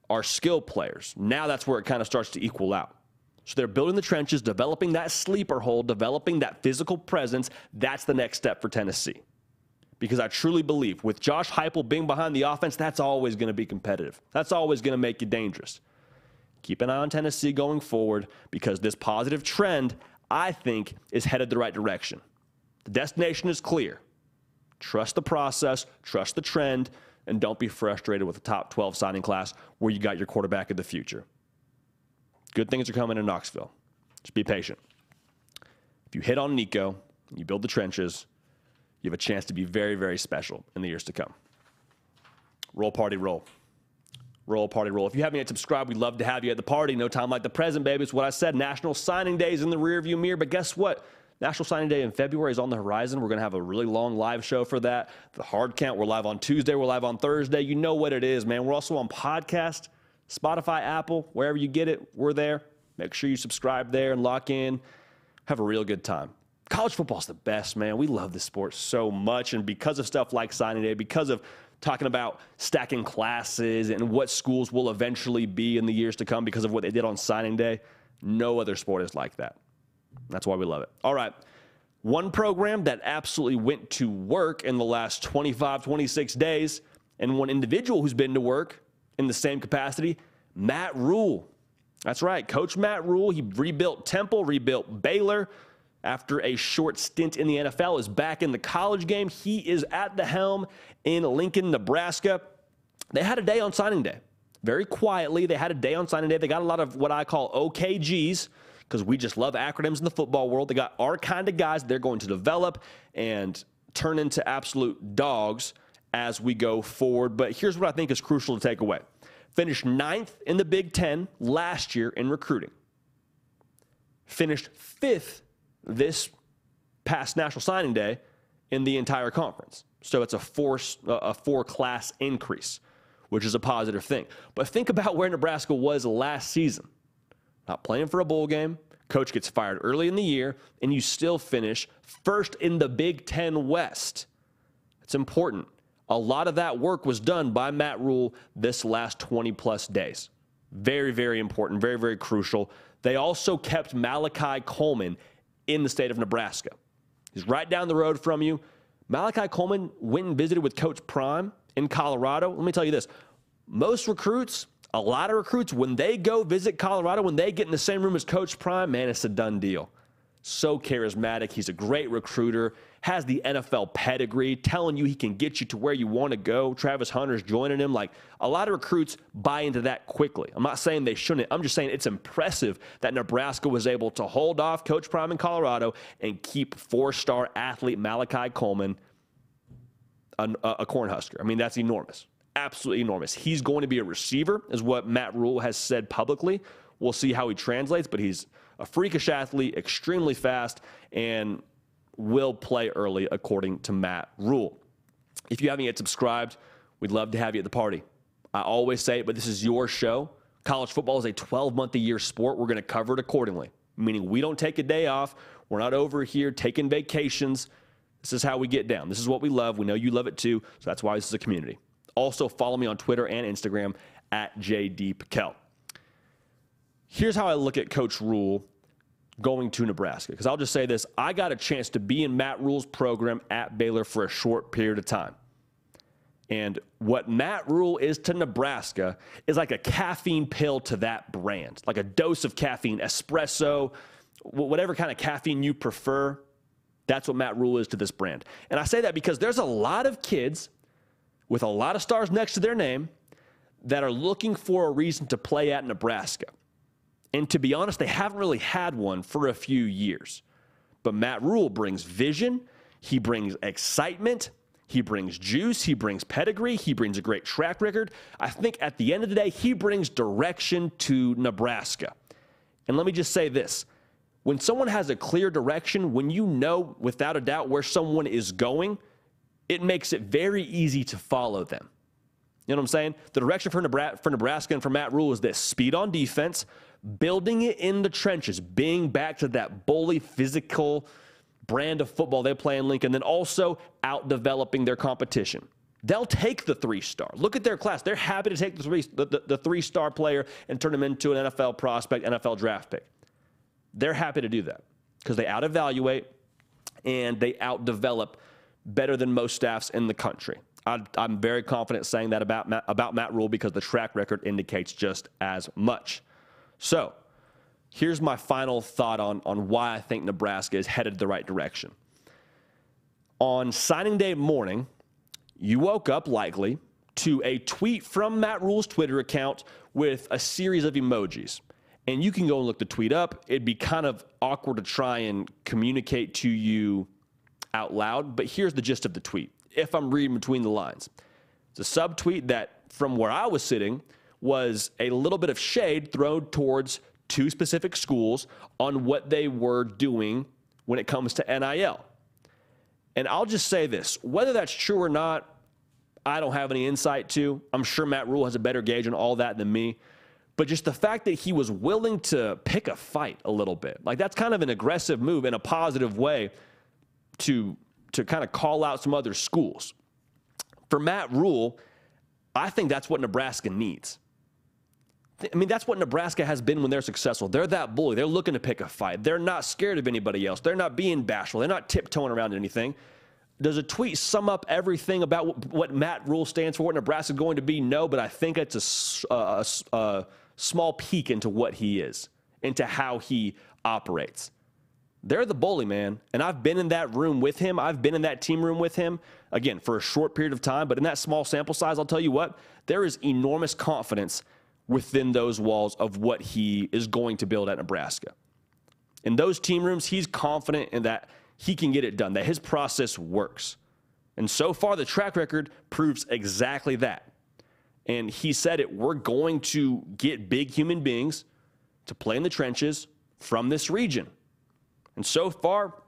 our skill players. Now that's where it kind of starts to equal out. So they're building the trenches, developing that sleeper hole, developing that physical presence. That's the next step for Tennessee because I truly believe with Josh Heupel being behind the offense, that's always going to be competitive. That's always going to make you dangerous. Keep an eye on Tennessee going forward because this positive trend, I think, is headed the right direction. The destination is clear. Trust the process, trust the trend, and don't be frustrated with the top 12 signing class where you got your quarterback of the future. Good things are coming in Knoxville. Just be patient. If you hit on Nico, you build the trenches, you have a chance to be very, very special in the years to come. Roll party roll. Roll party roll. If you haven't yet subscribed, we'd love to have you at the party. No time like the present, baby. It's what I said. National Signing Day is in the rearview mirror. But guess what? National Signing Day in February is on the horizon. We're going to have a really long live show for that. The hard count, we're live on Tuesday. We're live on Thursday. You know what it is, man. We're also on podcast, Spotify, Apple, wherever you get it. We're there. Make sure you subscribe there and lock in. Have a real good time college football is the best, man. We love this sport so much. And because of stuff like signing day, because of talking about stacking classes and what schools will eventually be in the years to come because of what they did on signing day, no other sport is like that. That's why we love it. All right. One program that absolutely went to work in the last 25, 26 days, and one individual who's been to work in the same capacity, Matt Rhule. That's right. Coach Matt Rhule, he rebuilt Temple, rebuilt Baylor after a short stint in the NFL, is back in the college game. He is at the helm in Lincoln, Nebraska. They had a day on signing day. Very quietly, they had a day on signing day. They got a lot of what I call OKGs because we just love acronyms in the football world. They got our kind of guys they're going to develop and turn into absolute dogs as we go forward. But here's what I think is crucial to take away finished ninth in the Big Ten last year in recruiting, finished fifth this past National Signing Day in the entire conference. So it's a four, a four class increase, which is a positive thing. But think about where Nebraska was last season. Not playing for a bowl game. Coach gets fired early in the year, and you still finish first in the Big Ten West. It's important. A lot of that work was done by Matt Rhule this last 20 plus days. Very, very important, very, very crucial. They also kept Malachi Coleman in the state of Nebraska. He's right down the road from you. Malachi Coleman went and visited with Coach Prime in Colorado. Let me tell you this most recruits, a lot of recruits, when they go visit Colorado, when they get in the same room as Coach Prime, man, it's a done deal. So charismatic. He's a great recruiter, has the NFL pedigree, telling you he can get you to where you want to go. Travis Hunter's joining him. Like a lot of recruits buy into that quickly. I'm not saying they shouldn't. I'm just saying it's impressive that Nebraska was able to hold off Coach Prime in Colorado and keep four star athlete Malachi Coleman a, a Cornhusker. I mean, that's enormous absolutely enormous. He's going to be a receiver, is what Matt Rhule has said publicly. We'll see how he translates, but he's a freakish athlete, extremely fast, and will play early, according to Matt Rhule. If you haven't yet subscribed, we'd love to have you at the party. I always say it, but this is your show. College football is a 12 month a year sport. We're going to cover it accordingly, meaning we don't take a day off. We're not over here taking vacations. This is how we get down. This is what we love. We know you love it too. So that's why this is a community. Also, follow me on Twitter and Instagram at JD Here's how I look at Coach Rhule going to Nebraska. Because I'll just say this I got a chance to be in Matt Rhule's program at Baylor for a short period of time. And what Matt Rhule is to Nebraska is like a caffeine pill to that brand, like a dose of caffeine, espresso, whatever kind of caffeine you prefer. That's what Matt Rhule is to this brand. And I say that because there's a lot of kids with a lot of stars next to their name that are looking for a reason to play at Nebraska. And to be honest, they haven't really had one for a few years. But Matt Rhule brings vision, he brings excitement, he brings juice, he brings pedigree, he brings a great track record. I think at the end of the day, he brings direction to Nebraska. And let me just say this when someone has a clear direction, when you know without a doubt where someone is going, it makes it very easy to follow them. You know what I'm saying? The direction for Nebraska, and for Matt Rhule is this speed on defense, building it in the trenches, being back to that bully physical brand of football they play in Lincoln, then also out developing their competition. They'll take the three star. Look at their class. They're happy to take the three, the, the, the three star player and turn him into an NFL prospect, NFL draft pick. They're happy to do that because they out evaluate and they out develop better than most staffs in the country. I, am very confident saying that about Matt, about Matt Rhule because the track record indicates just as much. So, here's my final thought on, on why I think Nebraska is headed the right direction. On signing day morning, you woke up likely to a tweet from Matt Rhule's Twitter account with a series of emojis. And you can go and look the tweet up. It'd be kind of awkward to try and communicate to you out loud, but here's the gist of the tweet. If I'm reading between the lines, it's a subtweet that, from where I was sitting, was a little bit of shade thrown towards two specific schools on what they were doing when it comes to NIL. And I'll just say this whether that's true or not, I don't have any insight to. I'm sure Matt Rhule has a better gauge on all that than me. But just the fact that he was willing to pick a fight a little bit, like that's kind of an aggressive move in a positive way to to kind of call out some other schools. For Matt Rhule, I think that's what Nebraska needs. I mean, that's what Nebraska has been when they're successful. They're that bully. They're looking to pick a fight. They're not scared of anybody else. They're not being bashful. They're not tiptoeing around anything. Does a tweet sum up everything about what Matt Rhule stands for, what Nebraska is going to be? No, but I think it's a, a, a small peek into what he is, into how he operates they're the bully, man. And I've been in that room with him. I've been in that team room with him, again, for a short period of time. But in that small sample size, I'll tell you what, there is enormous confidence within those walls of what he is going to build at Nebraska. In those team rooms, he's confident in that he can get it done, that his process works. And so far, the track record proves exactly that. And he said it we're going to get big human beings to play in the trenches from this region. And so far,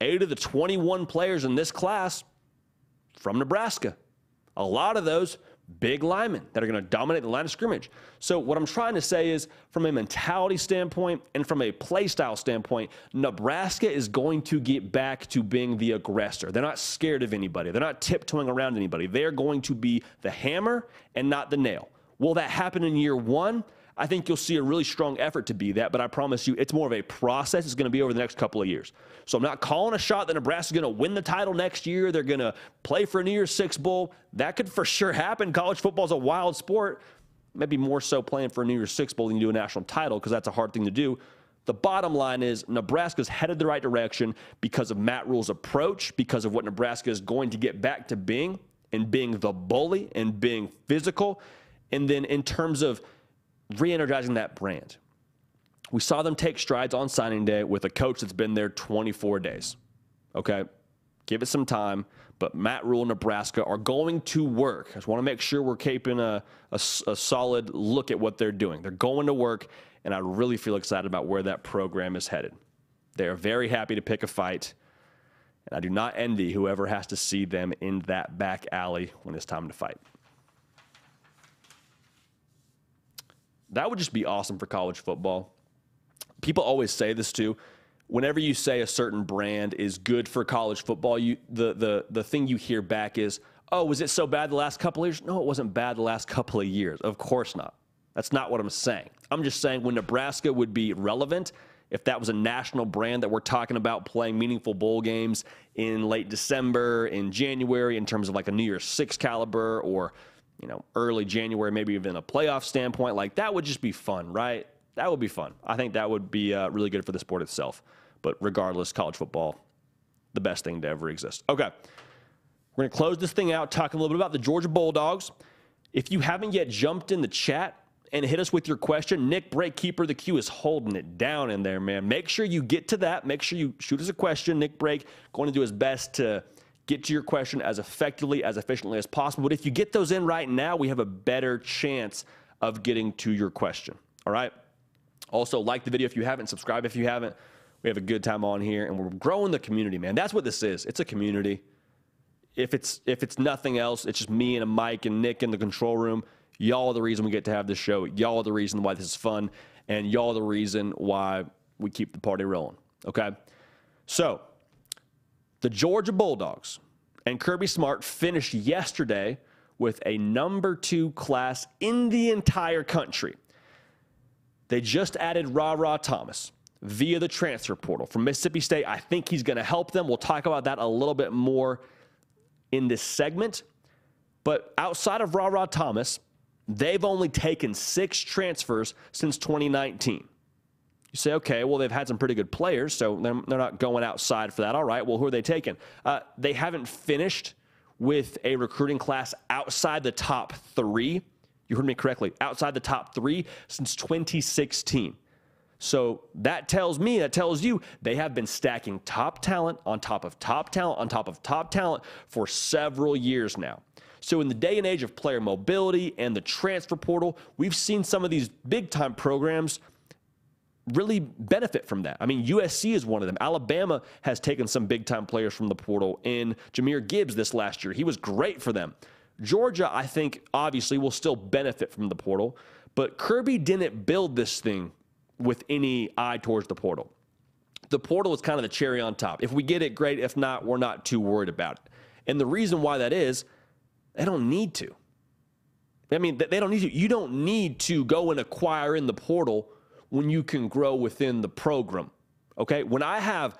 eight of the 21 players in this class from Nebraska. A lot of those big linemen that are going to dominate the line of scrimmage. So, what I'm trying to say is, from a mentality standpoint and from a play style standpoint, Nebraska is going to get back to being the aggressor. They're not scared of anybody, they're not tiptoeing around anybody. They're going to be the hammer and not the nail. Will that happen in year one? I think you'll see a really strong effort to be that, but I promise you it's more of a process. It's going to be over the next couple of years. So I'm not calling a shot that Nebraska's going to win the title next year. They're going to play for a New Year's Six Bowl. That could for sure happen. College football is a wild sport. Maybe more so playing for a New Year's Six Bowl than you do a national title because that's a hard thing to do. The bottom line is Nebraska's headed the right direction because of Matt Rhule's approach, because of what Nebraska is going to get back to being and being the bully and being physical. And then in terms of re energizing that brand, we saw them take strides on signing day with a coach that's been there 24 days. Okay. Give it some time. But Matt Rhule, Nebraska are going to work. I just want to make sure we're keeping a, a, a solid look at what they're doing. They're going to work, and I really feel excited about where that program is headed. They are very happy to pick a fight. And I do not envy whoever has to see them in that back alley when it's time to fight. That would just be awesome for college football. People always say this too. Whenever you say a certain brand is good for college football, you the the the thing you hear back is, "Oh, was it so bad the last couple of years?" No, it wasn't bad the last couple of years. Of course not. That's not what I'm saying. I'm just saying when Nebraska would be relevant, if that was a national brand that we're talking about playing meaningful bowl games in late December, in January, in terms of like a New Year's Six caliber or, you know, early January, maybe even a playoff standpoint, like that would just be fun, right? That would be fun. I think that would be uh, really good for the sport itself. But regardless, college football, the best thing to ever exist. Okay. We're going to close this thing out talking a little bit about the Georgia Bulldogs. If you haven't yet jumped in the chat, and hit us with your question. Nick Breakkeeper, the Q is holding it down in there, man. Make sure you get to that. Make sure you shoot us a question. Nick Break going to do his best to get to your question as effectively, as efficiently as possible. But if you get those in right now, we have a better chance of getting to your question. All right. Also, like the video if you haven't, subscribe if you haven't. We have a good time on here, and we're growing the community, man. That's what this is. It's a community. If it's if it's nothing else, it's just me and a Mike and Nick in the control room Y'all are the reason we get to have this show. Y'all are the reason why this is fun. And y'all are the reason why we keep the party rolling. Okay? So, the Georgia Bulldogs and Kirby Smart finished yesterday with a number two class in the entire country. They just added Rara Thomas via the transfer portal from Mississippi State. I think he's going to help them. We'll talk about that a little bit more in this segment. But outside of Rara Thomas, They've only taken six transfers since 2019. You say, okay, well, they've had some pretty good players, so they're, they're not going outside for that. All right, well, who are they taking? Uh, they haven't finished with a recruiting class outside the top three. You heard me correctly, outside the top three since 2016. So that tells me, that tells you they have been stacking top talent on top of top talent on top of top talent for several years now. So, in the day and age of player mobility and the transfer portal, we've seen some of these big time programs really benefit from that. I mean, USC is one of them. Alabama has taken some big time players from the portal in Jahmyr Gibbs this last year. He was great for them. Georgia, I think, obviously will still benefit from the portal, but Kirby didn't build this thing with any eye towards the portal. The portal is kind of the cherry on top. If we get it, great. If not, we're not too worried about it. And the reason why that is, they don't need to. I mean, they don't need to. You don't need to go and acquire in the portal when you can grow within the program. Okay? When I have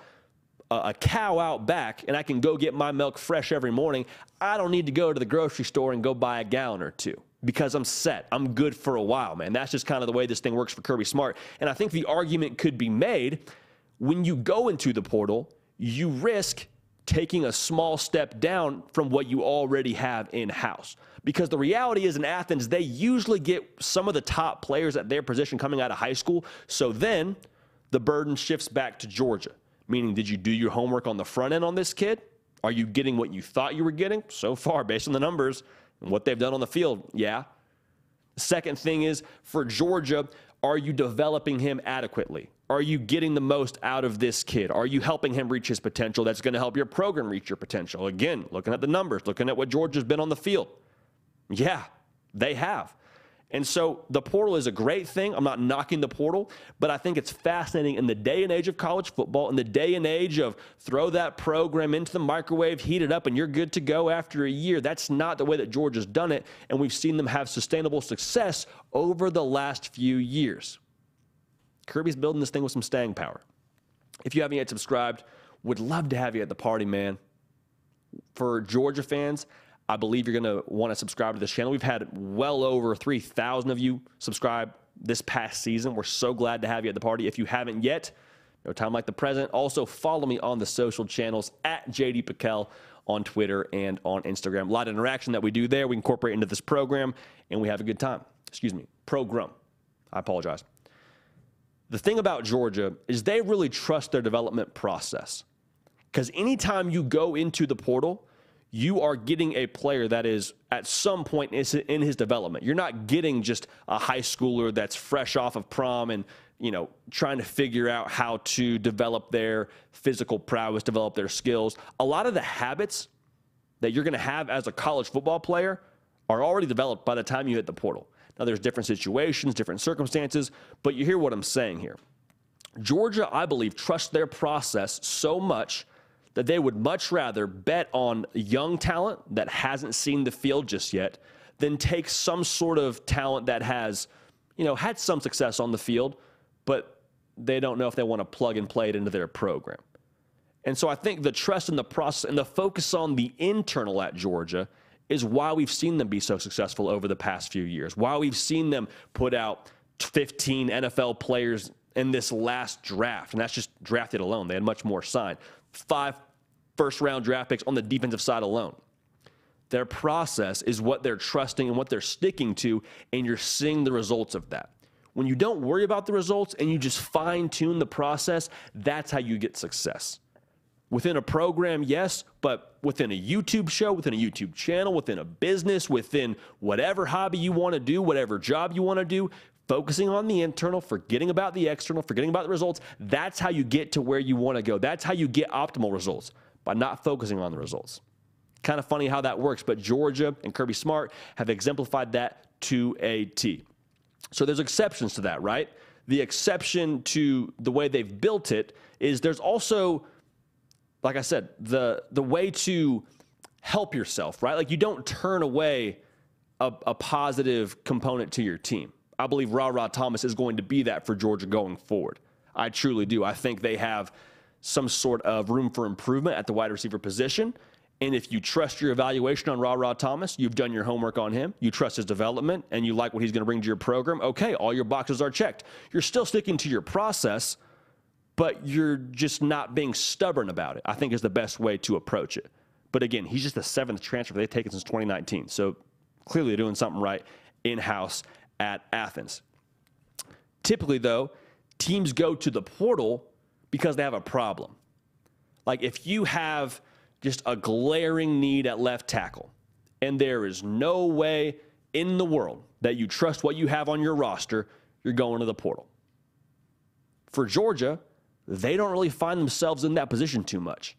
a, cow out back and I can go get my milk fresh every morning, I don't need to go to the grocery store and go buy a gallon or two because I'm set. I'm good for a while, man. That's just kind of the way this thing works for Kirby Smart. And I think the argument could be made when you go into the portal, you risk taking a small step down from what you already have in house. Because the reality is in Athens, they usually get some of the top players at their position coming out of high school. So then the burden shifts back to Georgia. Meaning, did you do your homework on the front end on this kid? Are you getting what you thought you were getting? So far, based on the numbers and what they've done on the field, yeah. Second thing is for Georgia, are you developing him adequately? Are you getting the most out of this kid? Are you helping him reach his potential? That's going to help your program reach your potential. Again, looking at the numbers, looking at what Georgia's been on the field. Yeah, they have. And so the portal is a great thing. I'm not knocking the portal, but I think it's fascinating in the day and age of college football, in the day and age of throw that program into the microwave, heat it up, and you're good to go after a year. That's not the way that Georgia's done it. And we've seen them have sustainable success over the last few years. Kirby's building this thing with some staying power. If you haven't yet subscribed, would love to have you at the party, man. For Georgia fans, I believe you're going to want to subscribe to this channel. We've had well over 3,000 of you subscribe this past season. We're so glad to have you at the party. If you haven't yet, no time like the present. Also, follow me on the social channels at JD PicKell on Twitter and on Instagram. A lot of interaction that we do there. We incorporate into this program, and we have a good time. Excuse me, program. I apologize. The thing about Georgia is they really trust their development process. Because anytime you go into the portal, you are getting a player that is at some point in his development. You're not getting just a high schooler that's fresh off of prom and you know trying to figure out how to develop their physical prowess, develop their skills. A lot of the habits that you're going to have as a college football player are already developed by the time you hit the portal. Now there's different situations, different circumstances, but you hear what I'm saying here. Georgia, I believe, trusts their process so much that they would much rather bet on young talent that hasn't seen the field just yet than take some sort of talent that has, you know, had some success on the field, but they don't know if they want to plug and play it into their program. And so I think the trust in the process and the focus on the internal at Georgia is why we've seen them be so successful over the past few years, why we've seen them put out 15 NFL players in this last draft. And that's just drafted alone. They had much more signed five first round draft picks on the defensive side alone. Their process is what they're trusting and what they're sticking to, and you're seeing the results of that. When you don't worry about the results and you just fine tune the process, that's how you get success. Within a program, yes, but within a YouTube show, within a YouTube channel, within a business, within whatever hobby you want to do, whatever job you want to do, focusing on the internal, forgetting about the external, forgetting about the results. That's how you get to where you want to go. That's how you get optimal results by not focusing on the results. Kind of funny how that works, but Georgia and Kirby Smart have exemplified that to a T. So there's exceptions to that, right? The exception to the way they've built it is there's also, like I said, the the way to help yourself, right? Like you don't turn away a, a positive component to your team. I believe Rara Thomas is going to be that for Georgia going forward. I truly do. I think they have some sort of room for improvement at the wide receiver position. And if you trust your evaluation on Rara Thomas, you've done your homework on him, you trust his development, and you like what he's going to bring to your program, okay, all your boxes are checked. You're still sticking to your process, but you're just not being stubborn about it, I think is the best way to approach it. But again, he's just the seventh transfer they've taken since 2019. So clearly doing something right in house at Athens. Typically, though, teams go to the portal because they have a problem. Like if you have just a glaring need at left tackle, and there is no way in the world that you trust what you have on your roster, you're going to the portal. For Georgia, they don't really find themselves in that position too much.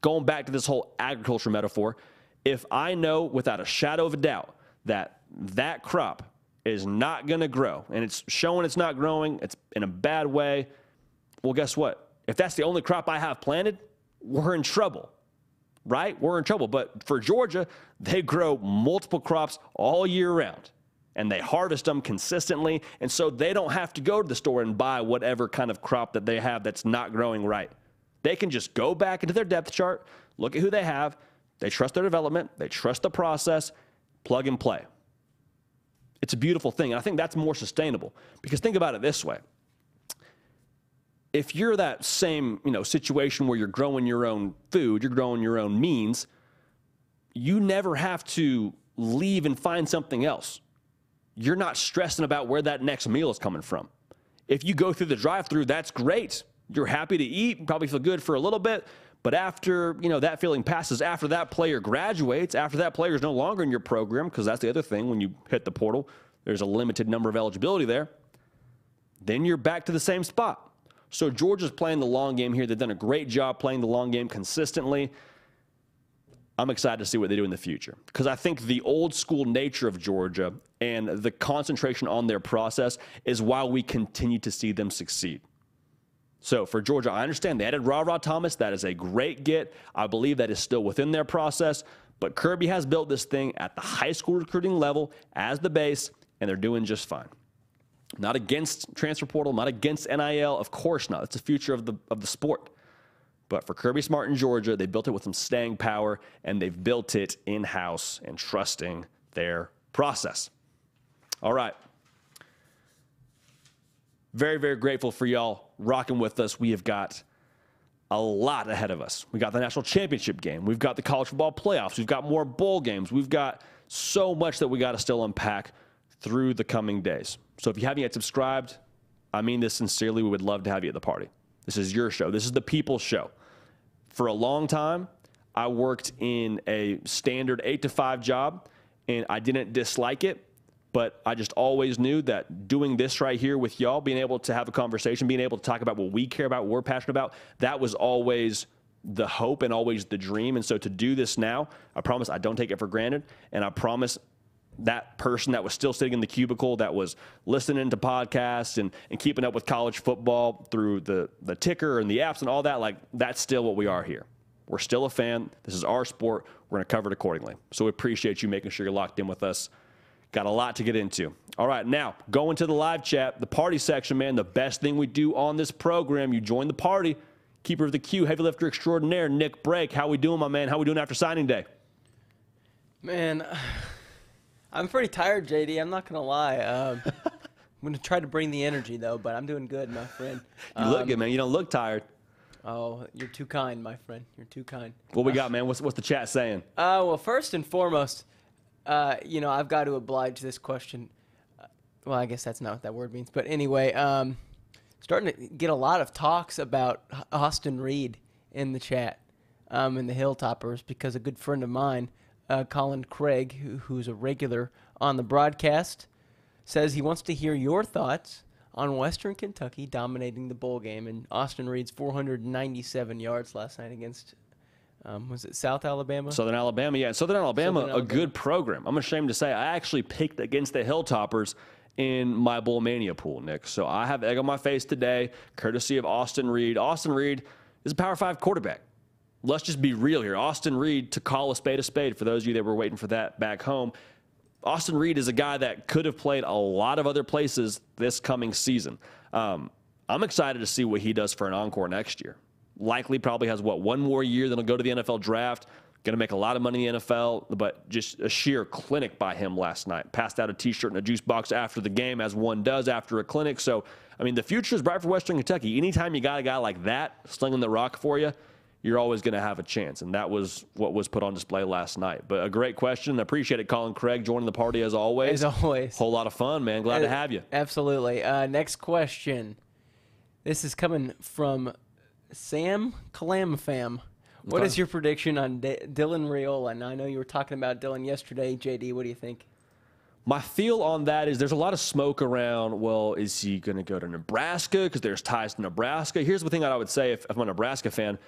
Going back to this whole agriculture metaphor, if I know without a shadow of a doubt that that crop is not going to grow and it's showing it's not growing, it's in a bad way, well, guess what? If that's the only crop I have planted, we're in trouble, right? We're in trouble. But for Georgia, they grow multiple crops all year round and they harvest them consistently. And so they don't have to go to the store and buy whatever kind of crop that they have that's not growing right. They can just go back into their depth chart, look at who they have, they trust their development, they trust the process, plug and play. It's a beautiful thing. And I think that's more sustainable because think about it this way. If you're that same, you know, situation where you're growing your own food, you're growing your own means, you never have to leave and find something else. You're not stressing about where that next meal is coming from. If you go through the drive-through, that's great. You're happy to eat, probably feel good for a little bit, but after, you know, that feeling passes, after that player graduates, after that player is no longer in your program, because that's the other thing when you hit the portal, there's a limited number of eligibility there, then you're back to the same spot. So Georgia's playing the long game here. They've done a great job playing the long game consistently. I'm excited to see what they do in the future because I think the old school nature of Georgia and the concentration on their process is why we continue to see them succeed. So for Georgia, I understand they added Rara Thomas. That is a great get. I believe that is still within their process. But Kirby has built this thing at the high school recruiting level as the base, and they're doing just fine. Not against transfer portal, not against NIL, of course not. It's the future of the of the sport. But for Kirby Smart in Georgia, they built it with some staying power, and they've built it in house and trusting their process. All right. Very, very grateful for y'all rocking with us. We have got a lot ahead of us. We got the national championship game. We've got the college football playoffs. We've got more bowl games. We've got so much that we got to still unpack through the coming days. So if you haven't yet subscribed, I mean this sincerely. We would love to have you at the party. This is your show. This is the people's show. For a long time, I worked in a standard eight to five job, and I didn't dislike it but I just always knew that doing this right here with y'all, being able to have a conversation, being able to talk about what we care about, what we're passionate about, that was always the hope and always the dream. And so to do this now, I promise I don't take it for granted. And I promise that person that was still sitting in the cubicle that was listening to podcasts and, and keeping up with college football through the, the ticker and the apps and all that, like that's still what we are here. We're still a fan. This is our sport. We're going to cover it accordingly. So we appreciate you making sure you're locked in with us. Got a lot to get into. All right, now going to the live chat, the party section, man. The best thing we do on this program, you join the party. Keeper of the queue, heavy lifter extraordinaire, Nick Brake. How we doing, my man? How we doing after signing day? Man, I'm pretty tired, JD. I'm not gonna lie. Um, I'm gonna try to bring the energy though, but I'm doing good, my friend. You look good, man. You don't look tired. Oh, you're too kind, my friend. You're too kind. What we got, man? What's what's the chat saying? Uh, well, first and foremost, uh, you know, I've got to oblige this question. Uh, well, I guess that's not what that word means, but anyway, um, starting to get a lot of talks about Austin Reed in the chat, um, in the Hilltoppers, because a good friend of mine, uh, Colin Craig, who, who's a regular on the broadcast, says he wants to hear your thoughts on Western Kentucky dominating the bowl game and Austin Reed's 497 yards last night against. Um, was it South Alabama? Southern Alabama, yeah. Southern Alabama, Southern a good program. I'm ashamed to say I actually picked against the Hilltoppers in my Bowl Mania pool, Nick. So I have egg on my face today, courtesy of Austin Reed. Austin Reed is a Power Five quarterback. Let's just be real here. Austin Reed, to call a spade a spade, for those of you that were waiting for that back home, Austin Reed is a guy that could have played a lot of other places this coming season. Um, I'm excited to see what he does for an encore next year. Likely, probably has what one more year, then he'll go to the NFL draft. Going to make a lot of money in the NFL, but just a sheer clinic by him last night. Passed out a T-shirt and a juice box after the game, as one does after a clinic. So, I mean, the future is bright for Western Kentucky. Anytime you got a guy like that slinging the rock for you, you're always going to have a chance. And that was what was put on display last night. But a great question. Appreciate it, Colin Craig, joining the party as always. As always. Whole lot of fun, man. Glad to have you. Absolutely. Uh, next question. This is coming from Sam Calamfam. What is your prediction on D- Dylan Raiola? And I know you were talking about Dylan yesterday. JD, what do you think? My feel on that is there's a lot of smoke around. Well, is he going to go to Nebraska? Because there's ties to Nebraska. Here's the thing that I would say if, if I'm a Nebraska fan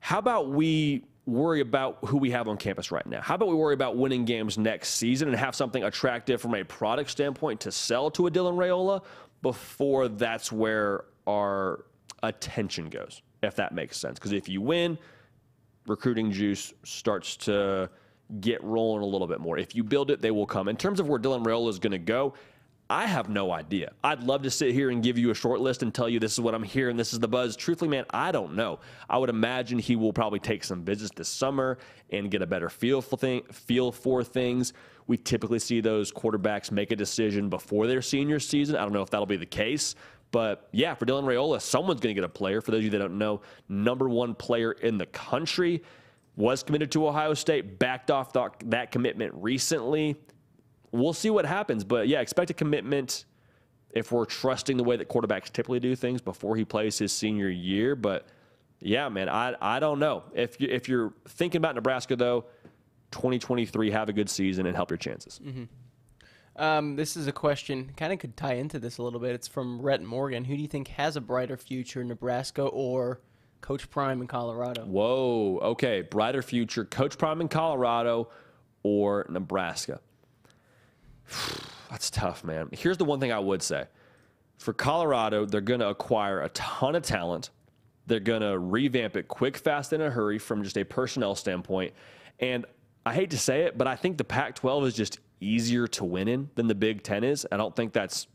how about we worry about who we have on campus right now? How about we worry about winning games next season and have something attractive from a product standpoint to sell to a Dylan Raiola before that's where our attention goes, if that makes sense? Because if you win, recruiting juice starts to get rolling a little bit more. If you build it, they will come. In terms of where Dylan Raiola is going to go, I have no idea. I'd love to sit here and give you a short list and tell you this is what I'm hearing, this is the buzz. Truthfully, man, I don't know. I would imagine he will probably take some visits this summer and get a better feel for thing, feel for things. We typically see those quarterbacks make a decision before their senior season. I don't know if that'll be the case. But yeah, for Dylan Raiola, someone's going to get a player. For those of you that don't know, number one player in the country was committed to Ohio State, backed off th- that commitment recently. We'll see what happens. But yeah, expect a commitment if we're trusting the way that quarterbacks typically do things before he plays his senior year. But yeah, man, I, I don't know. If, you, if you're thinking about Nebraska, though, 2023, have a good season and help your chances. Mm-hmm. Um, this is a question, kind of could tie into this a little bit. It's from Rhett Morgan. Who do you think has a brighter future, Nebraska or Coach Prime in Colorado. Whoa. Okay. Brighter future. Coach Prime in Colorado or Nebraska. That's tough, man. Here's the one thing I would say for Colorado, they're going to acquire a ton of talent. They're going to revamp it quick, fast, in a hurry from just a personnel standpoint. And I hate to say it, but I think the Pac 12 is just easier to win in than the Big Ten is. I don't think that's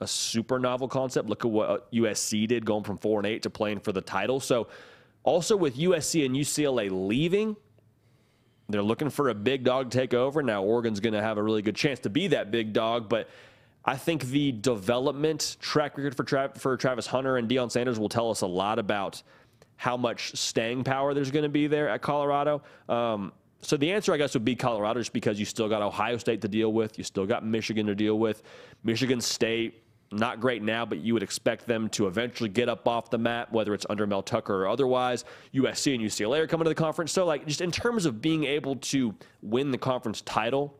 a super novel concept. Look at what USC did going from four and eight to playing for the title. So, also with USC and UCLA leaving, they're looking for a big dog to take over. Now, Oregon's going to have a really good chance to be that big dog, but I think the development track record for, Tra- for Travis Hunter and Deion Sanders will tell us a lot about how much staying power there's going to be there at Colorado. Um, so the answer, I guess, would be Colorado, just because you still got Ohio State to deal with, you still got Michigan to deal with. Michigan State, not great now, but you would expect them to eventually get up off the map, whether it's under Mel Tucker or otherwise. USC and UCLA are coming to the conference. So, like, just in terms of being able to win the conference title,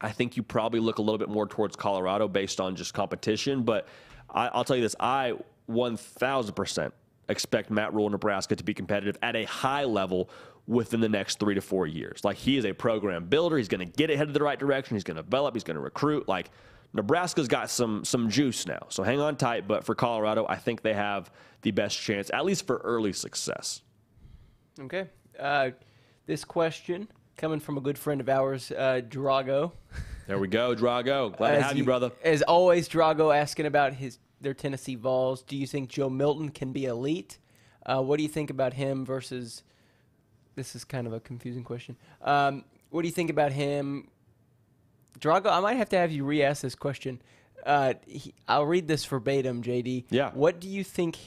I think you probably look a little bit more towards Colorado based on just competition. But I, will tell you this I 1000% expect Matt Rhule, Nebraska, to be competitive at a high level within the next three to four years. Like, he is a program builder. He's going to get it headed the right direction. He's going to develop, he's going to recruit. Like, Nebraska's got some some juice now, so hang on tight. But for Colorado, I think they have the best chance, at least for early success. Okay. Uh, this question coming from a good friend of ours, uh, Drago. There we go, Drago. Glad to have you, brother. As always, Drago asking about his their Tennessee Vols. Do you think Joe Milton can be elite? Uh, what do you think about him versus? This is kind of a confusing question. Um, what do you think about him Drago, I might have to have you re-ask this question. Uh, he, I'll read this verbatim, JD. Yeah. What do you think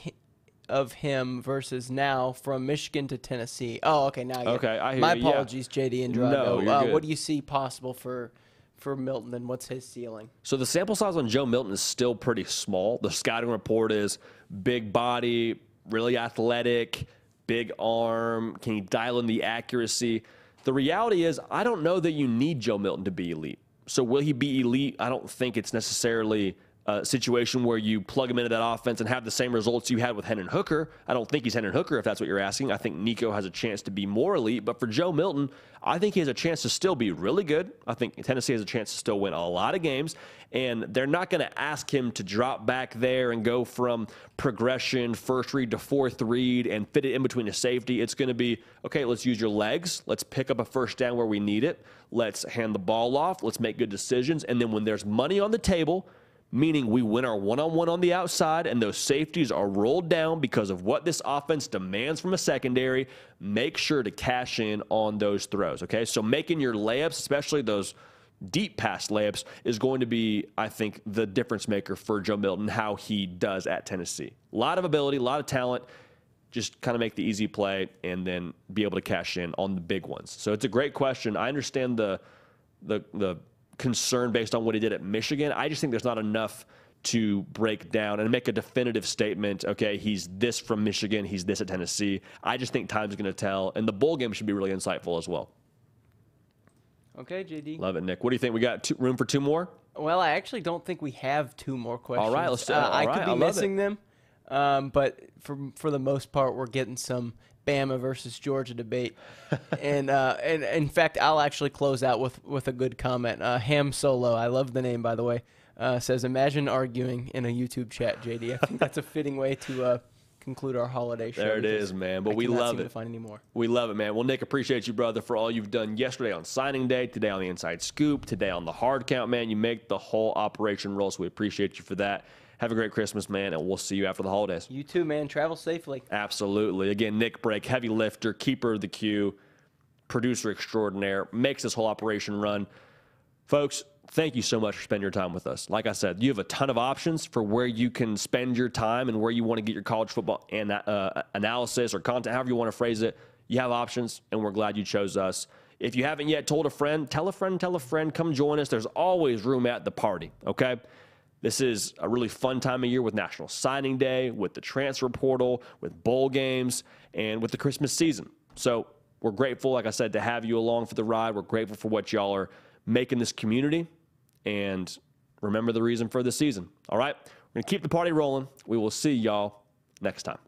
of him versus now from Michigan to Tennessee? Oh, okay. Now I okay, I hear My you. apologies, yeah. JD and Drago. No, uh. What do you see possible for for Milton, and what's his ceiling? So the sample size on Joe Milton is still pretty small. The scouting report is big body, really athletic, big arm. Can he dial in the accuracy? The reality is, I don't know that you need Joe Milton to be elite. So will he be elite? I don't think it's necessarily a situation where you plug him into that offense and have the same results you had with Hendon Hooker. I don't think he's Hendon Hooker if that's what you're asking. I think Nico has a chance to be more elite, but for Joe Milton, I think he has a chance to still be really good. I think Tennessee has a chance to still win a lot of games, and they're not going to ask him to drop back there and go from progression, first read to fourth read, and fit it in between a safety. It's going to be okay. Let's use your legs. Let's pick up a first down where we need it. Let's hand the ball off. Let's make good decisions, and then when there's money on the table meaning we win our one on one on the outside and those safeties are rolled down because of what this offense demands from a secondary. Make sure to cash in on those throws, okay? So making your layups, especially those deep pass layups, is going to be, I think, the difference maker for Joe Milton, how he does at Tennessee. A lot of ability, a lot of talent. Just kind of make the easy play and then be able to cash in on the big ones. So it's a great question. I understand the the the concern based on what he did at Michigan. I just think there's not enough to break down and make a definitive statement. Okay, he's this from Michigan, he's this at Tennessee. I just think time's going to tell, and the bowl game should be really insightful as well. Okay, JD. Love it, Nick. What do you think? We got two, room for two more? Well, I actually don't think we have two more questions. All right, let's. Uh, I right, could be I missing them, um, but for for the most part, we're getting some Bama versus Georgia debate. and uh, and in fact, I'll actually close out with with a good comment. Uh, Ham Solo, I love the name by the way. Uh, says, "Imagine arguing in a YouTube chat." JD, I think that's a fitting way to uh, conclude our holiday show. There it is, man. But I we love it. To find any more. We love it, man. Well, Nick, appreciate you, brother, for all you've done yesterday on signing day, today on the inside scoop, today on the hard count, man. You make the whole operation roll, so we appreciate you for that. Have a great Christmas, man, and we'll see you after the holidays. You too, man. Travel safely. Absolutely. Again, Nick Brake, heavy lifter, keeper of the queue, producer extraordinaire, makes this whole operation run. Folks, thank you so much for spending your time with us. Like I said, you have a ton of options for where you can spend your time and where you want to get your college football and uh, analysis or content, however you want to phrase it. You have options, and we're glad you chose us. If you haven't yet told a friend, tell a friend, tell a friend, come join us. There's always room at the party, okay? This is a really fun time of year with National Signing Day, with the transfer portal, with bowl games, and with the Christmas season. So we're grateful, like I said, to have you along for the ride. We're grateful for what y'all are making this community. And remember the reason for the season. All right? We're going to keep the party rolling. We will see y'all next time.